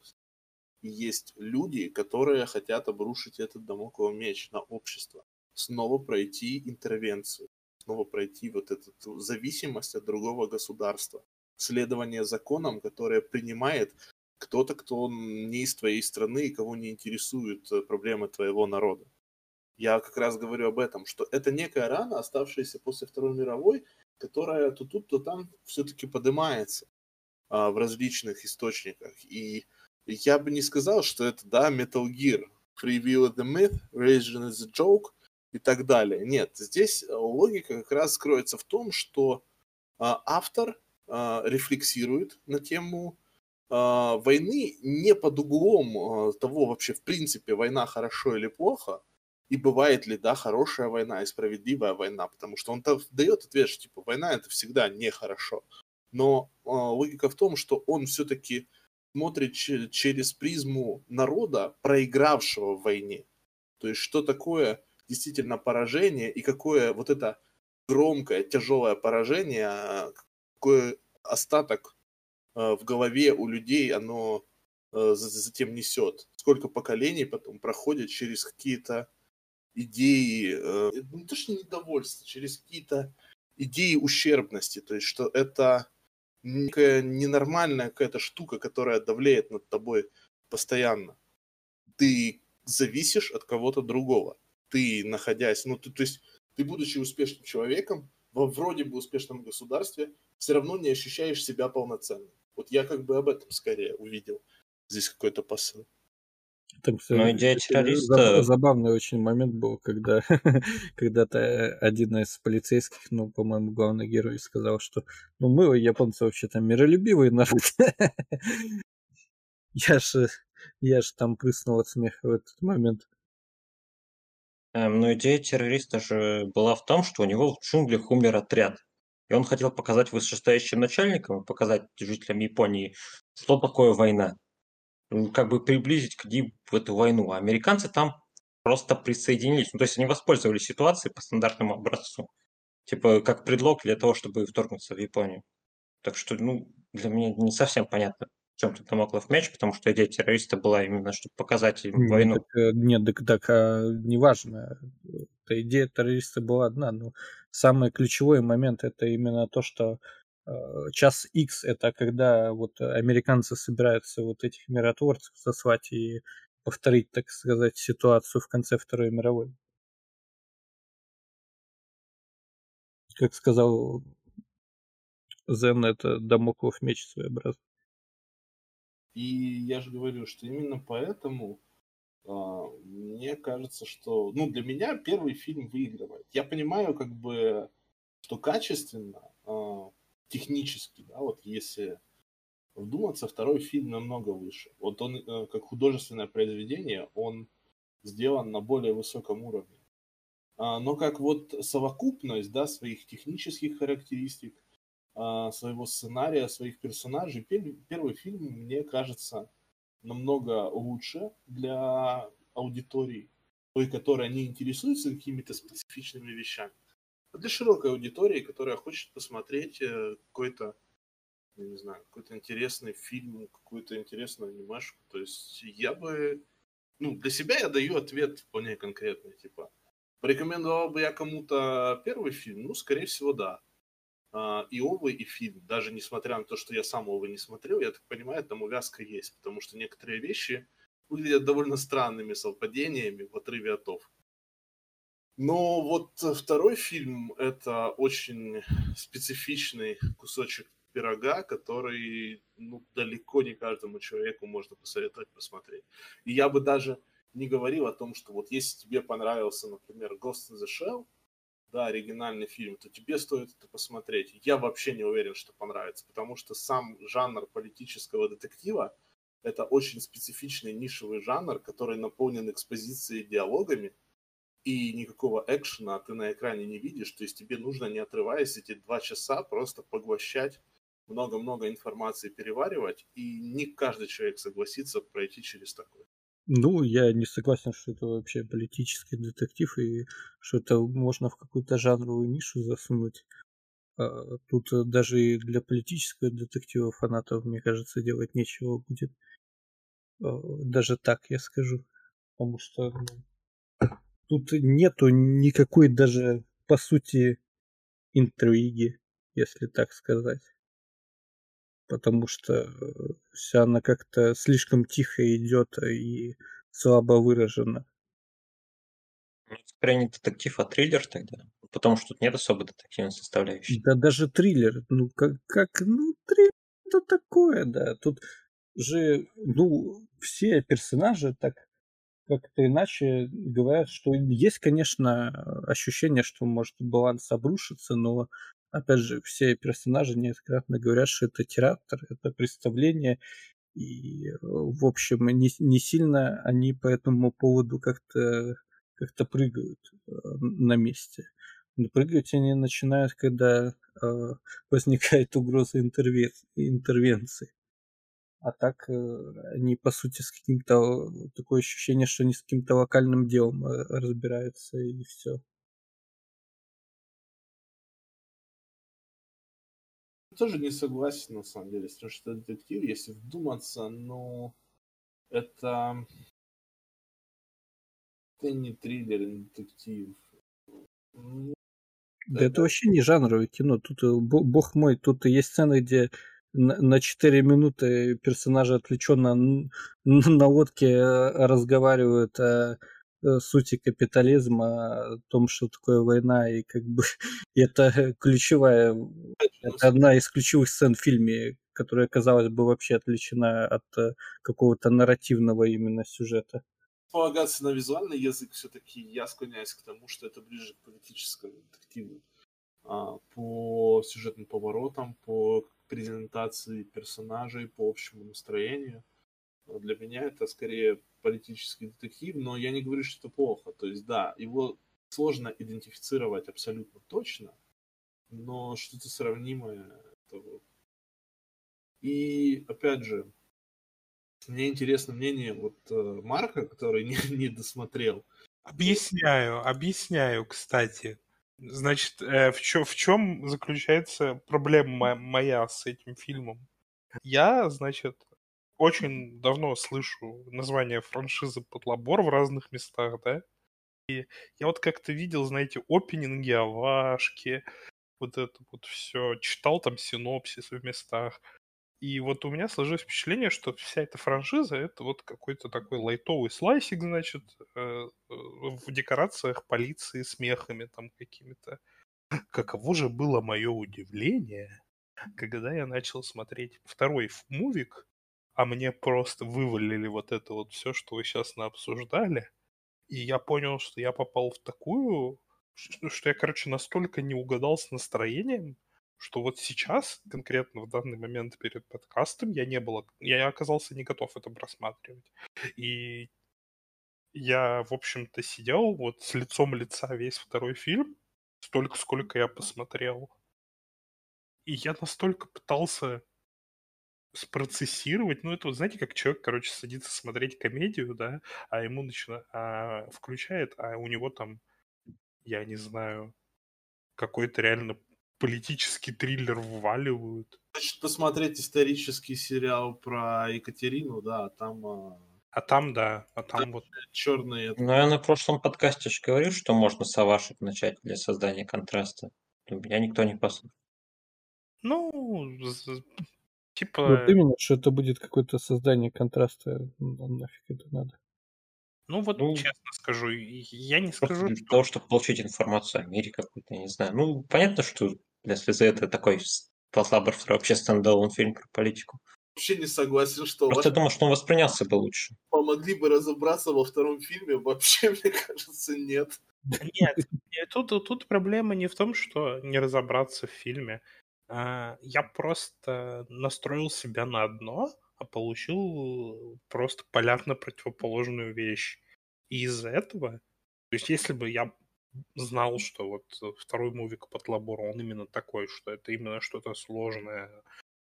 и есть люди, которые хотят обрушить этот домоковый меч на общество, снова пройти интервенцию, снова пройти вот эту зависимость от другого государства, следование законам, которое принимает кто-то, кто не из твоей страны и кого не интересуют э, проблемы твоего народа. Я как раз говорю об этом, что это некая рана, оставшаяся после Второй мировой, которая то тут, то там все-таки поднимается а, в различных источниках. И я бы не сказал, что это, да, Metal Gear, Reveal the Myth, Religion is a Joke и так далее. Нет, здесь логика как раз скроется в том, что а, автор а, рефлексирует на тему войны не под углом а, того вообще, в принципе, война хорошо или плохо, и бывает ли, да, хорошая война и справедливая война, потому что он дает ответ, что, типа, война это всегда нехорошо. Но э, логика в том, что он все-таки смотрит ч- через призму народа, проигравшего в войне. То есть, что такое действительно поражение и какое вот это громкое, тяжелое поражение, а, какой остаток в голове у людей оно э, затем несет. Сколько поколений потом проходит через какие-то идеи, э, ну, не то что недовольство, через какие-то идеи ущербности, то есть что это некая ненормальная какая-то штука, которая давляет над тобой постоянно. Ты зависишь от кого-то другого. Ты, находясь, ну, ты, то есть ты, будучи успешным человеком, во вроде бы успешном государстве, все равно не ощущаешь себя полноценным. Вот я как бы об этом скорее увидел здесь какой-то посыл. Там, Но идея террориста... Забавный очень момент был, когда (laughs) когда-то один из полицейских, ну, по-моему, главный герой сказал, что ну, мы, японцы, вообще-то миролюбивый народ. (laughs) я же я ж там прыснул от смеха в этот момент. Эм, но идея террориста же была в том, что у него в джунглях умер отряд. И он хотел показать вышестоящим начальникам, показать жителям Японии, что такое война как бы приблизить к ним эту войну. А американцы там просто присоединились. Ну, то есть они воспользовались ситуацией по стандартному образцу. Типа как предлог для того, чтобы вторгнуться в Японию. Так что, ну, для меня не совсем понятно, в чем тут намоклов мяч, потому что идея террориста была именно, чтобы показать им войну. Так, э, нет, так, так а, неважно. Эта идея террориста была одна, но самый ключевой момент это именно то, что Э, час X это когда вот американцы собираются вот этих миротворцев сослать и повторить, так сказать, ситуацию в конце Второй мировой. Как сказал Зен, это домоклов меч своеобразный. И я же говорю, что именно поэтому э, мне кажется, что, ну, для меня первый фильм выигрывает. Я понимаю, как бы, что качественно, э, технически, да, вот если вдуматься, второй фильм намного выше. Вот он, э, как художественное произведение, он сделан на более высоком уровне. А, но как вот совокупность, да, своих технических характеристик, своего сценария, своих персонажей, первый фильм, мне кажется, намного лучше для аудитории, той, которая не интересуется какими-то специфичными вещами. А для широкой аудитории, которая хочет посмотреть э, какой-то я не знаю, какой-то интересный фильм, какую-то интересную анимешку. То есть я бы, ну, для себя я даю ответ вполне конкретный, типа, порекомендовал бы я кому-то первый фильм? Ну, скорее всего, да. А, и Овы, и фильм, даже несмотря на то, что я сам Овы не смотрел, я так понимаю, там увязка есть, потому что некоторые вещи выглядят довольно странными совпадениями в отрыве от Ов. Но вот второй фильм – это очень специфичный кусочек пирога, который ну, далеко не каждому человеку можно посоветовать посмотреть. И я бы даже не говорил о том, что вот если тебе понравился, например, Ghost in the Shell, да, оригинальный фильм, то тебе стоит это посмотреть. Я вообще не уверен, что понравится, потому что сам жанр политического детектива – это очень специфичный нишевый жанр, который наполнен экспозицией диалогами, и никакого экшена ты на экране не видишь, то есть тебе нужно, не отрываясь, эти два часа просто поглощать много-много информации переваривать, и не каждый человек согласится пройти через такое. Ну, я не согласен, что это вообще политический детектив, и что это можно в какую-то жанровую нишу засунуть. А, тут даже и для политического детектива фанатов, мне кажется, делать нечего будет. А, даже так я скажу. Потому что ну, тут нету никакой даже, по сути, интриги, если так сказать потому что э, вся она как-то слишком тихо идет и слабо выражена. Ну, скорее не детектив, а триллер тогда. Потому что тут нет особо детективной составляющей. Да даже триллер, ну как, как ну триллер это такое, да. Тут же, ну, все персонажи так как-то иначе говорят, что есть, конечно, ощущение, что может баланс обрушиться, но опять же, все персонажи неоднократно говорят, что это театр, это представление, и, в общем, не, не сильно они по этому поводу как-то как-то прыгают э, на месте. Но прыгать они начинают, когда э, (laughs) возникает угроза интервен... интервенции. А так э, они, по сути, с каким-то... Такое ощущение, что они с каким-то локальным делом э, разбираются, и все. Тоже не согласен, на самом деле, с тем, что это детектив. Если вдуматься, но это... Это не триллер, не детектив. Да это... это вообще не жанровое кино. Тут, э, бог мой, тут есть сцены, где на 4 минуты персонажи отвлеченно на лодке э, разговаривают о сути капитализма, о том, что такое война, и как бы (laughs) это ключевая, это одна из ключевых сцен в фильме, которая, казалось бы, вообще отличена от э, какого-то нарративного именно сюжета. Полагаться на визуальный язык все-таки я склоняюсь к тому, что это ближе к политическому детективу. А, по сюжетным поворотам, по презентации персонажей, по общему настроению. Для меня это скорее политический детектив, но я не говорю, что это плохо. То есть, да, его сложно идентифицировать абсолютно точно, но что-то сравнимое. Это вот. И опять же, мне интересно мнение вот э, Марка, который не, (laughs) не досмотрел. Объясняю, объясняю, кстати. Значит, э, в, чё, в чем заключается проблема моя с этим фильмом? Я, значит, очень давно слышу название франшизы Подлабор в разных местах, да. И я вот как-то видел, знаете, опенинги, авашки, вот это вот все, читал там синопсис в местах. И вот у меня сложилось впечатление, что вся эта франшиза это вот какой-то такой лайтовый слайсик, значит, э, в декорациях полиции с мехами там какими-то. (laughs) Каково же было мое удивление, когда я начал смотреть второй мувик, а мне просто вывалили вот это вот все, что вы сейчас обсуждали. И я понял, что я попал в такую что я, короче, настолько не угадал с настроением, что вот сейчас, конкретно в данный момент перед подкастом, я не был, я оказался не готов это просматривать. И я, в общем-то, сидел вот с лицом лица весь второй фильм, столько, сколько я посмотрел. И я настолько пытался спроцессировать, ну это вот знаете, как человек, короче, садится смотреть комедию, да, а ему начинает, а, включает, а у него там, я не знаю, какой-то реально политический триллер вваливают. Значит, посмотреть исторический сериал про Екатерину, да, там... А, а там, да, а там, там вот... Черные... Ну, я на прошлом подкасте же говорил, что можно с Авашек начать для создания контраста. Меня никто не послушал. Ну, типа... Вот именно, что это будет какое-то создание контраста. Нафиг это надо. Ну вот, ну, честно скажу, я не скажу, для что... того, чтобы получить информацию о мире какой-то, я не знаю. Ну, понятно, что если за это такой послабовший вообще стендалон фильм про политику. Вообще не согласен, что... Просто ваш... думал, что он воспринялся бы лучше. Помогли бы разобраться во втором фильме? Вообще, (laughs) мне кажется, нет. Нет, тут, тут проблема не в том, что не разобраться в фильме. А, я просто настроил себя на одно, а получил просто полярно противоположную вещь. И из-за этого, то есть если бы я знал, что вот второй мувик под лабор, он именно такой, что это именно что-то сложное,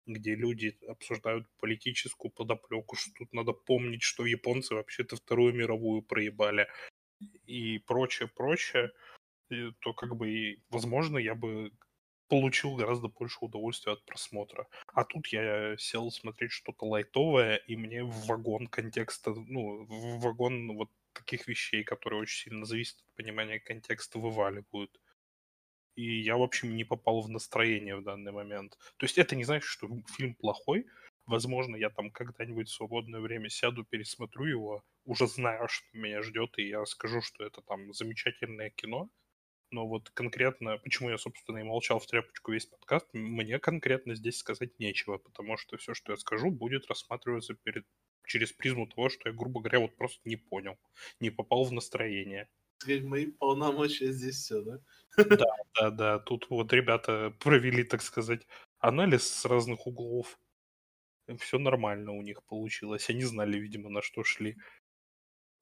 где люди обсуждают политическую подоплеку, что тут надо помнить, что японцы вообще-то Вторую мировую проебали и прочее, прочее, то как бы, возможно, я бы получил гораздо больше удовольствия от просмотра. А тут я сел смотреть что-то лайтовое, и мне в вагон контекста, ну, в вагон вот таких вещей, которые очень сильно зависят от понимания контекста, вываливают. И я, в общем, не попал в настроение в данный момент. То есть это не значит, что фильм плохой. Возможно, я там когда-нибудь в свободное время сяду, пересмотрю его, уже зная, что меня ждет, и я скажу, что это там замечательное кино но вот конкретно, почему я, собственно, и молчал в тряпочку весь подкаст, мне конкретно здесь сказать нечего, потому что все, что я скажу, будет рассматриваться перед, через призму того, что я, грубо говоря, вот просто не понял, не попал в настроение. Мои полномочия здесь все, да? Да, да, да. Тут вот ребята провели, так сказать, анализ с разных углов. Все нормально у них получилось. Они знали, видимо, на что шли.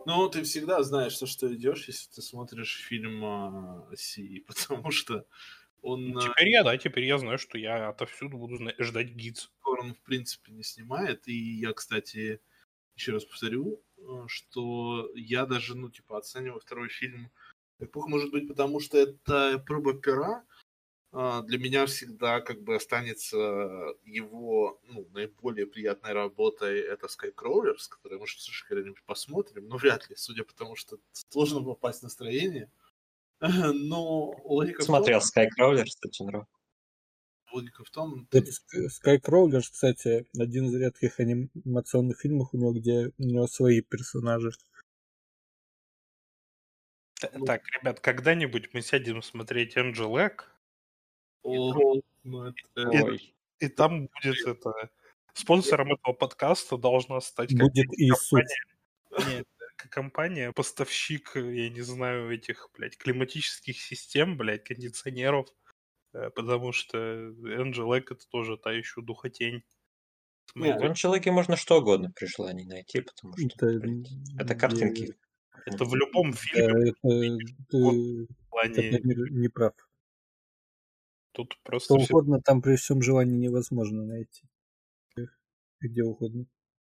Ну, ты всегда знаешь, на что идешь, если ты смотришь фильм э, Си, (laughs) потому что он... А, теперь я, да, теперь я знаю, что я отовсюду буду ждать гидс. Он, в принципе, не снимает, и я, кстати, еще раз повторю, э, что я даже, ну, типа, оцениваю второй фильм эпох, может быть, потому что это проба пера, а, для меня всегда как бы останется его ну, наиболее приятной работой это Skycrawlers, который мы слушай, когда-нибудь посмотрим, но вряд ли, судя по тому, что сложно попасть в настроение. (laughs) Но логика Смотрел в том... Skycrawlers, кстати, нравится. Логика в том... Skycrawlers, кстати, один из редких анимационных фильмов у него, где у него свои персонажи. Так, ребят, когда-нибудь мы сядем смотреть Angel Egg, ну это... И, и там будет это... Спонсором этого подкаста должна стать... Будет Иисус. Нет, компания, поставщик, я не знаю, этих, блядь, климатических систем, блядь, кондиционеров. Э, потому что Angel Egg это тоже та еще духотень. Нет, в Angel можно что угодно при желании найти, потому что это, это картинки. Это в любом фильме. Это, ты, ты не прав. Тут просто... Что все... угодно там при всем желании невозможно найти. Где угодно.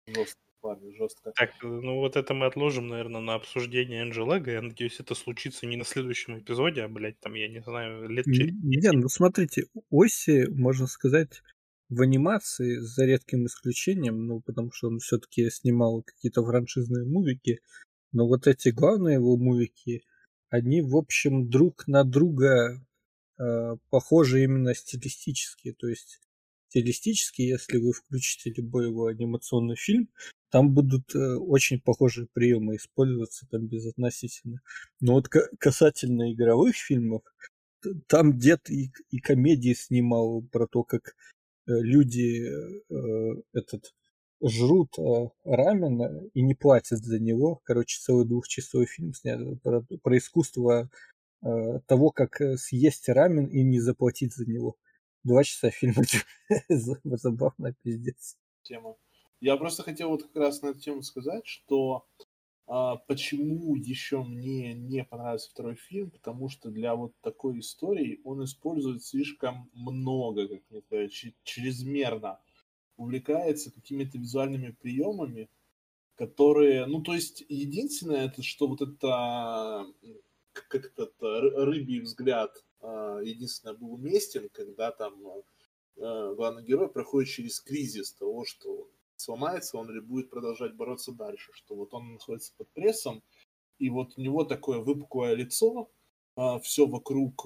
Жестко, парни, жестко. Так, ну вот это мы отложим, наверное, на обсуждение Энджелега. Я надеюсь, это случится не на следующем эпизоде, а, блядь, там, я не знаю, лет через... Не, ну смотрите, Оси, можно сказать, в анимации, за редким исключением, ну, потому что он все-таки снимал какие-то франшизные мувики, но вот эти главные его мувики, они, в общем, друг на друга Э, похожи именно стилистически. То есть стилистически, если вы включите любой его анимационный фильм, там будут э, очень похожие приемы использоваться там безотносительно. Но вот касательно игровых фильмов, там дед и, и комедии снимал про то, как э, люди э, этот жрут э, рамен и не платят за него. Короче, целый двухчасовой фильм сняли про, про искусство э, того, как э, съесть рамен и не заплатить за него. Два часа фильма (laughs) забавно, пиздец. Тема. Я просто хотел вот как раз на эту тему сказать, что а, почему еще мне не понравился второй фильм, потому что для вот такой истории он использует слишком много, как мне кажется, чрезмерно увлекается какими-то визуальными приемами, которые, ну, то есть, единственное, это что вот это, как этот рыбий взгляд, а, единственное, был уместен, когда там а, главный герой проходит через кризис того, что сломается он или будет продолжать бороться дальше, что вот он находится под прессом, и вот у него такое выпуклое лицо, а, все вокруг,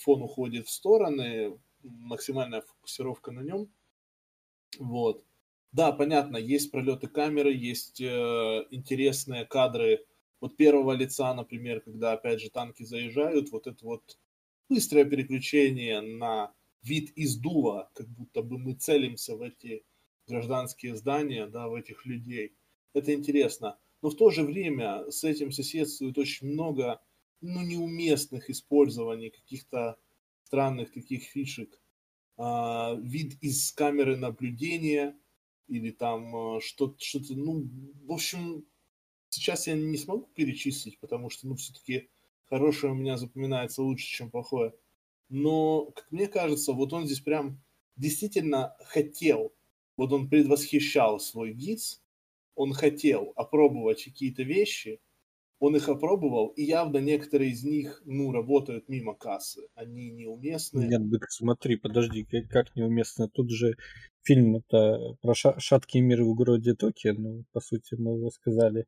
фон уходит в стороны, максимальная фокусировка на нем, вот. Да, понятно, есть пролеты камеры, есть э, интересные кадры вот первого лица, например, когда, опять же, танки заезжают, вот это вот быстрое переключение на вид из дула, как будто бы мы целимся в эти гражданские здания, да, в этих людей. Это интересно. Но в то же время с этим соседствует очень много ну, неуместных использований каких-то странных таких фишек. А, вид из камеры наблюдения или там а, что-то, что-то, ну, в общем, сейчас я не смогу перечислить, потому что, ну, все-таки хорошее у меня запоминается лучше, чем плохое. Но, как мне кажется, вот он здесь прям действительно хотел, вот он предвосхищал свой ГИЦ, он хотел опробовать какие-то вещи, он их опробовал, и явно некоторые из них, ну, работают мимо кассы. Они неуместны. Нет, так смотри, подожди, как, как неуместно? Тут же фильм это про ша- шаткий мир в городе Токио, ну, по сути, мы уже сказали.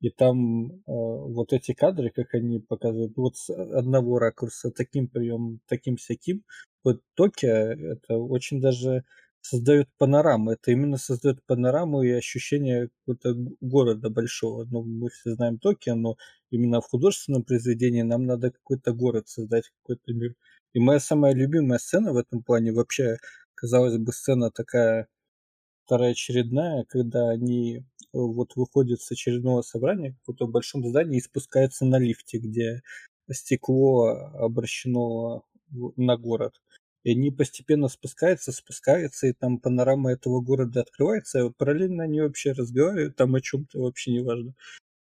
И там э, вот эти кадры, как они показывают, вот с одного ракурса, таким приемом, таким всяким, вот Токио, это очень даже создает панораму. Это именно создает панораму и ощущение какого-то города большого. Ну, мы все знаем Токио, но именно в художественном произведении нам надо какой-то город создать, какой-то мир. И моя самая любимая сцена в этом плане вообще, казалось бы, сцена такая вторая очередная, когда они вот выходят с очередного собрания в каком-то большом здании и спускаются на лифте, где стекло обращено на город. И они постепенно спускаются, спускаются, и там панорама этого города открывается, параллельно они вообще разговаривают там о чем-то вообще не важно.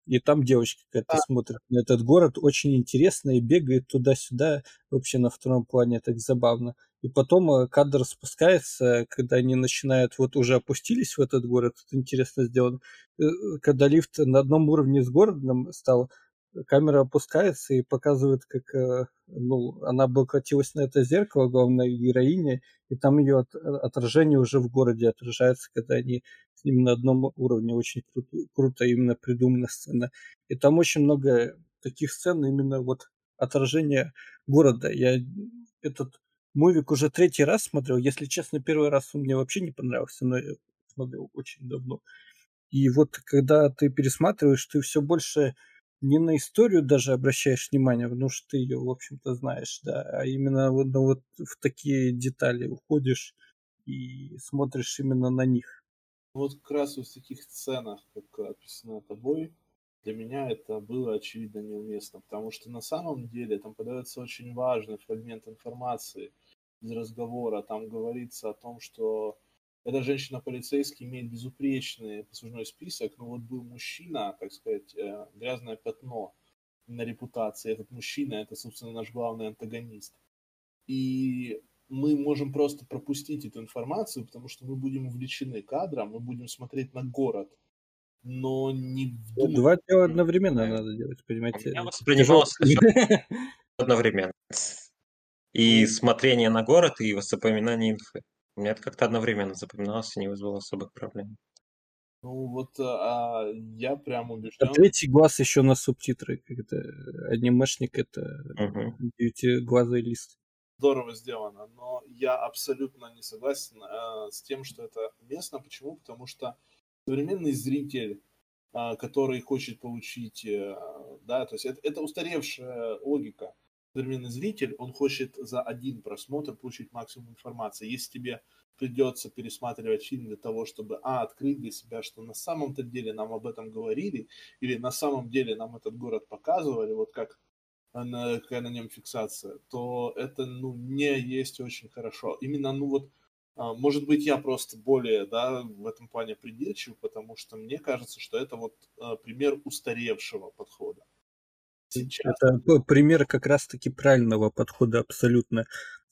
И там девочка какая-то а. смотрит на этот город, очень интересно, и бегает туда-сюда, вообще на втором плане так забавно. И потом э, кадр спускается, когда они начинают, вот уже опустились в этот город, это интересно сделано, э, когда лифт на одном уровне с городом стал, камера опускается и показывает, как э, ну, она облокотилась на это зеркало главной героини, и там ее от, отражение уже в городе отражается, когда они с ним на одном уровне. Очень круто, круто именно придумана сцена. И там очень много таких сцен именно вот отражения города. Я этот мувик уже третий раз смотрел. Если честно, первый раз он мне вообще не понравился, но я смотрел очень давно. И вот когда ты пересматриваешь, ты все больше не на историю даже обращаешь внимание, потому что ты ее, в общем-то, знаешь, да, а именно вот, ну, вот в такие детали уходишь и смотришь именно на них. Вот как раз в таких сценах, как описано тобой, для меня это было очевидно неуместно, потому что на самом деле там подается очень важный фрагмент информации из разговора. Там говорится о том, что эта женщина-полицейский имеет безупречный послужной список, но вот был мужчина, так сказать, э, грязное пятно на репутации. Этот мужчина, это, собственно, наш главный антагонист. И мы можем просто пропустить эту информацию, потому что мы будем увлечены кадром, мы будем смотреть на город, но не вдумывать. Два дела одновременно надо делать, понимаете? Я воспринималось (laughs) одновременно. И ну. смотрение на город, и запоминание инфы. У меня это как-то одновременно запоминалось и не вызвало особых проблем. Ну вот а, я прям убежден. А третий глаз еще на субтитры. Как это анимешник, это угу. девятиглазый лист. Здорово сделано, но я абсолютно не согласен э, с тем, что это местно. Почему? Потому что современный зритель, э, который хочет получить, э, да, то есть это, это устаревшая логика современный зритель, он хочет за один просмотр получить максимум информации. Если тебе придется пересматривать фильм для того, чтобы, а, открыть для себя, что на самом-то деле нам об этом говорили, или на самом деле нам этот город показывали, вот как на, какая на нем фиксация, то это, ну, не есть очень хорошо. Именно, ну, вот, а, может быть, я просто более, да, в этом плане придирчив, потому что мне кажется, что это вот а, пример устаревшего подхода. Сейчас. Это пример как раз-таки правильного подхода абсолютно.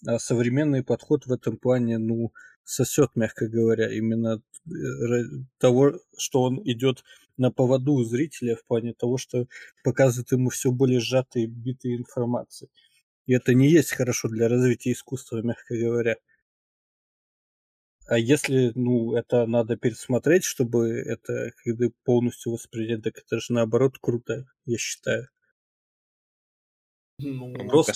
А современный подход в этом плане, ну, сосет, мягко говоря, именно э, того, что он идет на поводу у зрителя в плане того, что показывает ему все более сжатые биты информации. И это не есть хорошо для развития искусства, мягко говоря. А если, ну, это надо пересмотреть, чтобы это когда полностью воспринять, так это же наоборот круто, я считаю. Ну, просто,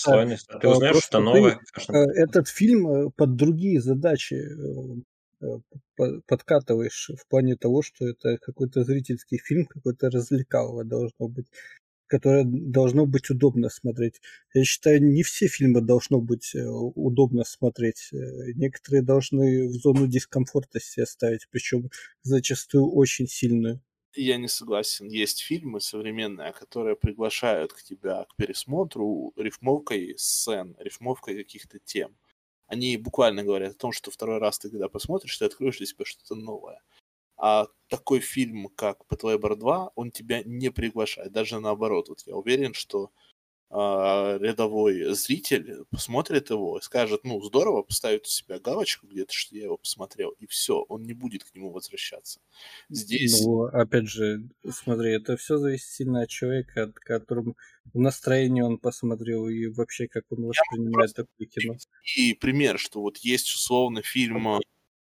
ты узнаешь просто что новое. Ты, э, этот фильм э, под другие задачи э, подкатываешь в плане того, что это какой-то зрительский фильм, какой-то развлекалово должно быть, которое должно быть удобно смотреть. Я считаю, не все фильмы должно быть удобно смотреть. Некоторые должны в зону дискомфорта себя ставить, причем зачастую очень сильную я не согласен. Есть фильмы современные, которые приглашают к тебя к пересмотру рифмовкой сцен, рифмовкой каких-то тем. Они буквально говорят о том, что второй раз ты когда посмотришь, ты откроешь для себя что-то новое. А такой фильм, как Пэтлэбер 2, он тебя не приглашает. Даже наоборот. Вот я уверен, что рядовой зритель посмотрит его и скажет, ну, здорово, поставит у себя галочку где-то, что я его посмотрел, и все, он не будет к нему возвращаться. Здесь... Ну, опять же, смотри, это все зависит сильно от человека, от которым в настроении он посмотрел, и вообще, как он воспринимает такое кино. И пример, что вот есть условно фильм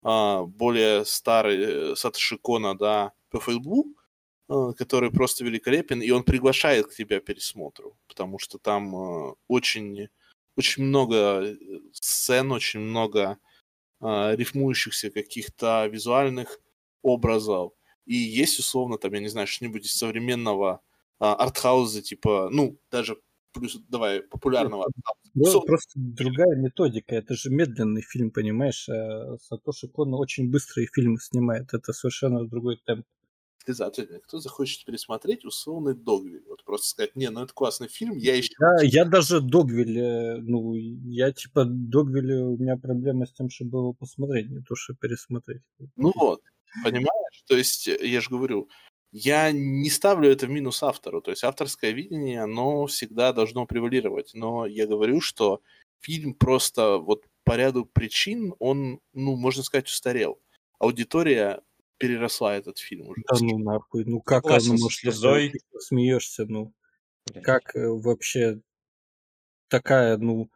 а, более старый э, Сатоши Кона, да, Blue, Э, который просто великолепен, и он приглашает к тебя пересмотру, потому что там э, очень, очень много э, сцен, очень много рифмующихся каких-то визуальных образов. И есть, условно, там, я не знаю, что-нибудь из современного артхауза, типа, ну, даже плюс, давай, популярного Ну, просто другая методика. Это же медленный фильм, понимаешь? А Сатоши Кон очень быстрые фильмы снимает. Это совершенно другой темп обязательно, кто захочет пересмотреть условный Догвиль. Вот просто сказать, не, ну это классный фильм, я еще... Да, я даже Догвиль, э, ну, я типа Догвиль, у меня проблема с тем, чтобы его посмотреть, не то, что пересмотреть. Ну вот, понимаешь? То есть, э, я же говорю, я не ставлю это в минус автору. То есть авторское видение, оно всегда должно превалировать. Но я говорю, что фильм просто вот по ряду причин, он, ну, можно сказать, устарел. Аудитория переросла этот фильм уже. Да ну нахуй, ну как оно может слезой. смеешься, ну. Как э, вообще такая, ну,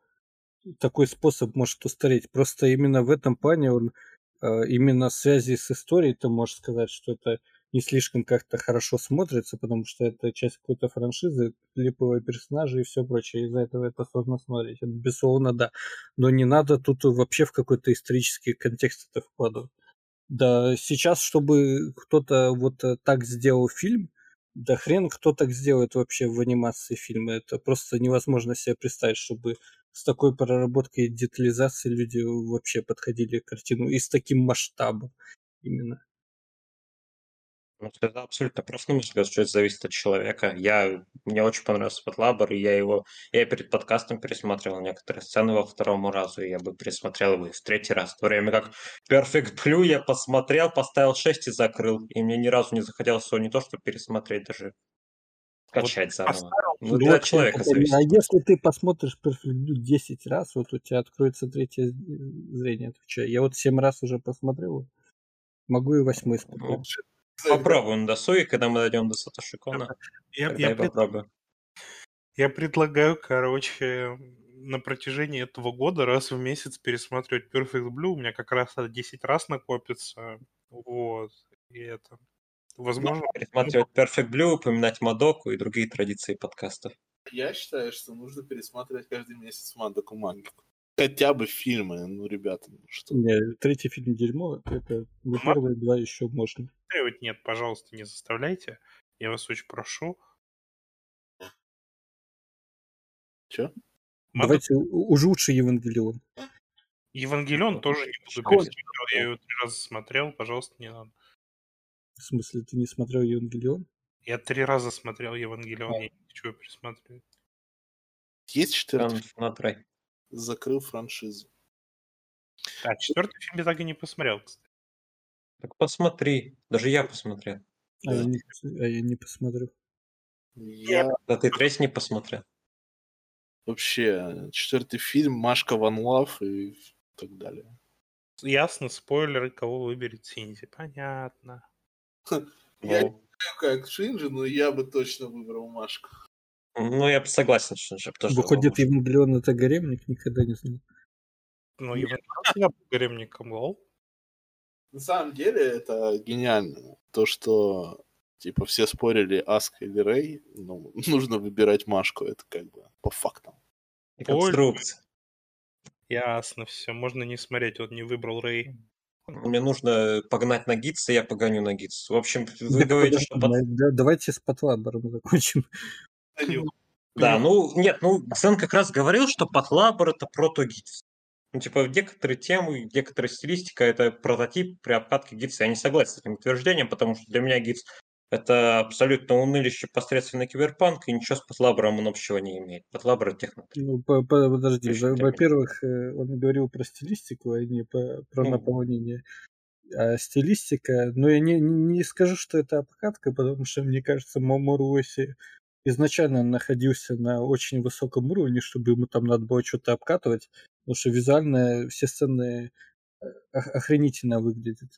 такой способ может устареть. Просто именно в этом плане он э, именно в связи с историей ты можешь сказать, что это не слишком как-то хорошо смотрится, потому что это часть какой-то франшизы, липовые персонажи и все прочее. Из-за этого это сложно смотреть. Безусловно, да. Но не надо тут вообще в какой-то исторический контекст это вкладывать. Да сейчас, чтобы кто-то вот э, так сделал фильм, да хрен кто так сделает вообще в анимации фильма. Это просто невозможно себе представить, чтобы с такой проработкой детализации люди вообще подходили к картину и с таким масштабом именно. Ну, это абсолютно прав, на мой взгляд, что это зависит от человека. Я, мне очень понравился Патлабор, и я его, я перед подкастом пересматривал некоторые сцены во второму разу, и я бы пересмотрел его и в третий раз. В то время как Perfect Blue я посмотрел, поставил 6 и закрыл, и мне ни разу не захотелось его не то, чтобы пересмотреть, даже качать вот заново. Ну, для вот человека зависит. А если ты посмотришь Perfect Blue 10 раз, вот у тебя откроется третье зрение. Я вот 7 раз уже посмотрел, могу и восьмой спокойно. Попробуем до Суи, когда мы дойдем до Сатошикона. Я, я, пред... я предлагаю, короче, на протяжении этого года раз в месяц пересматривать Perfect Blue. У меня как раз 10 раз накопится. Вот. И это... Возможно... Пересматривать Perfect Blue, упоминать Мадоку и другие традиции подкастов. Я считаю, что нужно пересматривать каждый месяц Мадоку Мангику хотя бы фильмы, ну, ребята, ну что. Не, третий фильм дерьмо, это ну, первые два еще можно. Нет, пожалуйста, не заставляйте. Я вас очень прошу. Че? Давайте уже лучше Евангелион. Евангелион тоже не буду пересматривать. Я его три раза смотрел, пожалуйста, не надо. В смысле, ты не смотрел Евангелион? Я три раза смотрел Евангелион, а. я не хочу его пересматривать. Есть четвертый? Смотри. Закрыл франшизу. А четвертый фильм я так и не посмотрел, кстати. Так посмотри. Даже я посмотрел. А, я, не, а я не посмотрю. Я Да ты третий не посмотрел. вообще четвертый фильм Машка Ван Лав и так далее. Ясно, спойлеры, кого выберет Синди. Понятно. (laughs) Я не Ну, знаю, как Шинджи, но я бы точно выбрал Машку. Ну, я согласен, что я бы тоже Выходит. Евангелион это гаремник, никогда не знал. Ну, всегда был гаремником, лол. На самом деле это гениально. То, что типа все спорили Аск или Рэй, ну, (laughs) нужно выбирать Машку, это как бы по фактам. Конструкция. Ясно, все. Можно не смотреть, он не выбрал Рэй. Мне нужно погнать на гидс, и я погоню на гидс. В общем, вы говорите, что... Да, давайте с Патлабором закончим. Да, ну, нет, ну, Дзен как раз говорил, что Патлабор это прото-гидс. Ну, типа, некоторые темы, некоторая стилистика это прототип при обкатке гидса. Я не согласен с этим утверждением, потому что для меня гидс это абсолютно унылище посредственный киберпанк, и ничего с Патлабором он общего не имеет. Патлабор это техно. Ну, по- по- подожди, во-первых, э, он говорил про стилистику, а не по- про Ну. наполнение. А стилистика, ну, я не, не скажу, что это обкатка, потому что, мне кажется, Мамору Оси изначально находился на очень высоком уровне, чтобы ему там надо было что-то обкатывать, потому что визуально все сцены э, ох- охренительно выглядят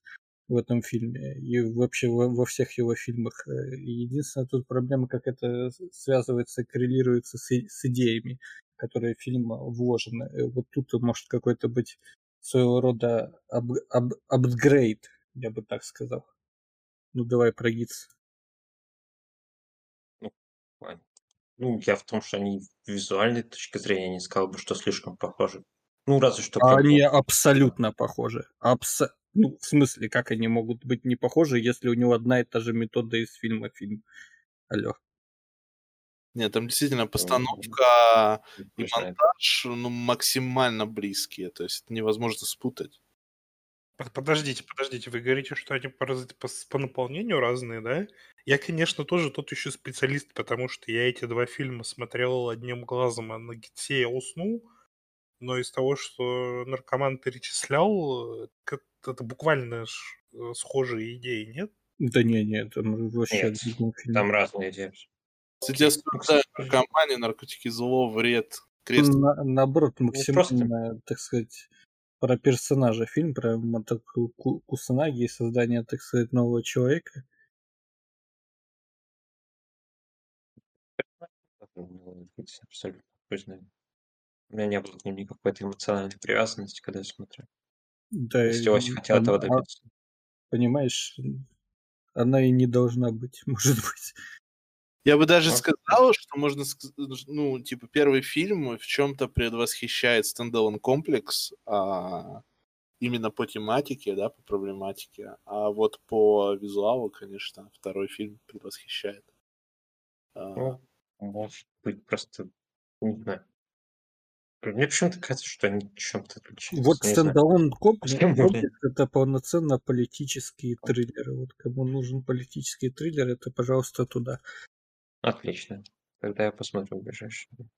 в этом фильме и вообще во, во всех его фильмах. Э, Единственная тут проблема, как это связывается, коррелируется с, с идеями, которые в фильм вложены. Э, Вот тут может какой-то быть своего рода ап- ап- апгрейд, я бы так сказал. Ну давай про гидс. Ну, я в том, что они с визуальной точки зрения не сказал бы, что слишком похожи. Ну, разве что... А как абсолютно похожи. Абсо... Ну, в смысле, как они могут быть не похожи, если у него одна и та же метода из фильма в фильм? Алло. Нет, там действительно постановка и Не знаю. монтаж ну, максимально близкие, то есть это невозможно спутать. Под- Подождите, подождите, вы говорите, что они по, по по наполнению разные, да? Я, конечно, тоже тот еще специалист, потому что я эти два фильма смотрел одним глазом, а на гитсе я уснул. Но из того, что наркоман перечислял, это буквально ж, э, схожие идеи, нет? Да не, не, там вообще Нет, фильм. Там разные идеи. Кстати, осуждаю наркоманию, наркотики зло, вред, крест. На- наоборот, Ну, максимально, так сказать, про персонажа фильм, про Мотоку Ку- Кусанаги и создание, так сказать, нового человека. Абсолютно точно. У меня не было к ним никакой эмоциональной привязанности, когда я смотрел. Да, Если Оси хотел она- этого добиться. понимаешь, она и не должна быть, (laughs) может быть. Я бы даже сказал, что можно, ну, типа, первый фильм в чем-то предвосхищает стендалон комплекс, а, именно по тематике, да, по проблематике. А вот по визуалу, конечно, второй фильм предвосхищает. А, Ну, может быть, просто не знаю. Мне почему-то кажется, что они чем-то отличаются. Вот стендалон комплекс более? это полноценно политические триллеры. Вот кому нужен политический триллер, это, пожалуйста, туда. Отлично. Тогда я посмотрю в ближайшее время.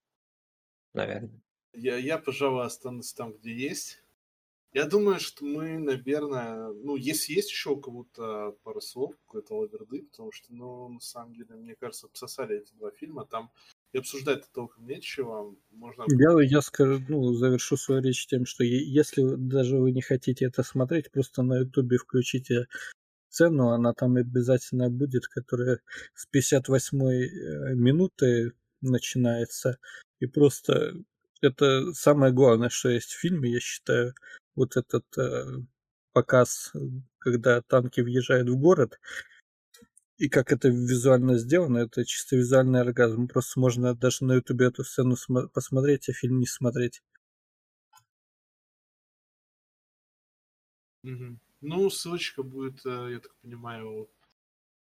Наверное. Я, я, пожалуй, останусь там, где есть. Я думаю, что мы, наверное, ну, если есть еще у кого-то пару слов, какой-то лаверды, потому что, ну, на самом деле, мне кажется, обсосали эти два фильма, там и обсуждать толком нечего, можно... Я, я скажу, ну, завершу свою речь тем, что если вы- даже вы не хотите это смотреть, просто на ютубе включите сцену, она там обязательно будет, которая с 58-й э, минуты начинается. И просто это самое главное, что есть в фильме, я считаю, вот этот э, показ, когда танки въезжают в город, и как это визуально сделано, это чисто визуальный оргазм. Просто можно даже на ютубе эту сцену смо- посмотреть, а фильм не смотреть. Мгм. Ну, ссылочка будет, э, я так понимаю,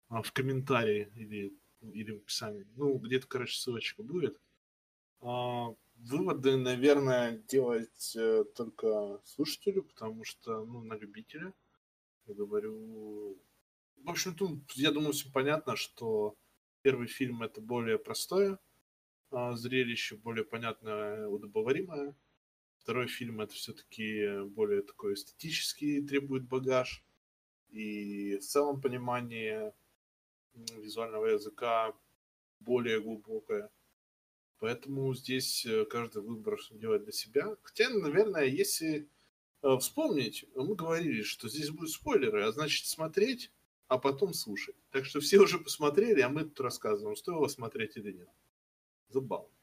а, в комментарии или, или в описании. Ну, где-то, короче, ссылочка будет. А, Выводы, наверное, делать э, только слушателю, потому что, ну, на любителя. Я говорю... В общем, тут, я думаю, все понятно, что первый фильм это более простое а, зрелище, более понятное, удобоваримое. Второй фильм это все-таки более такой эстетический, требует багаж. И в целом понимание визуального языка более глубокое. Поэтому здесь э, каждый выбор делает для себя. Хотя, наверное, если э, вспомнить, мы говорили, что здесь будут спойлеры, а значит смотреть, а потом слушать. Так что все уже посмотрели, а мы тут рассказываем, стоило смотреть или нет. Забавно.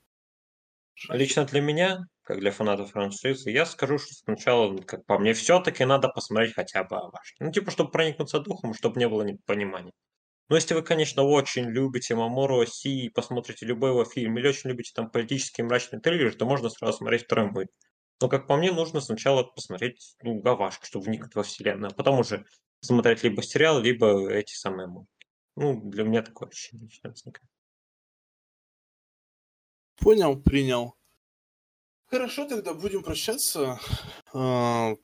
Лично для меня, как для фанатов франшизы, я скажу, что сначала, как по мне, все-таки надо посмотреть хотя бы Аваш. Ну, типа, чтобы проникнуться духом, чтобы не было непонимания. Но если вы, конечно, очень любите Мамору Оси и посмотрите любой его фильм, или очень любите там политический мрачный триллер, то можно сразу смотреть второй мой. Но, как по мне, нужно сначала посмотреть ну, Гавашку, чтобы вникнуть во вселенную, а потом уже смотреть либо сериал, либо эти самые мульты. Ну, для меня такое ощущение возникает. Понял, принял. Хорошо, тогда будем прощаться. А,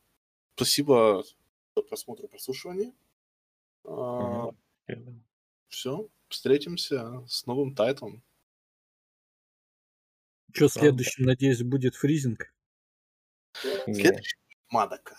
спасибо за просмотр и прослушивание. А, Все, встретимся с новым тайтлом. Что следующим, надеюсь, будет фризинг? Следующий Мадока.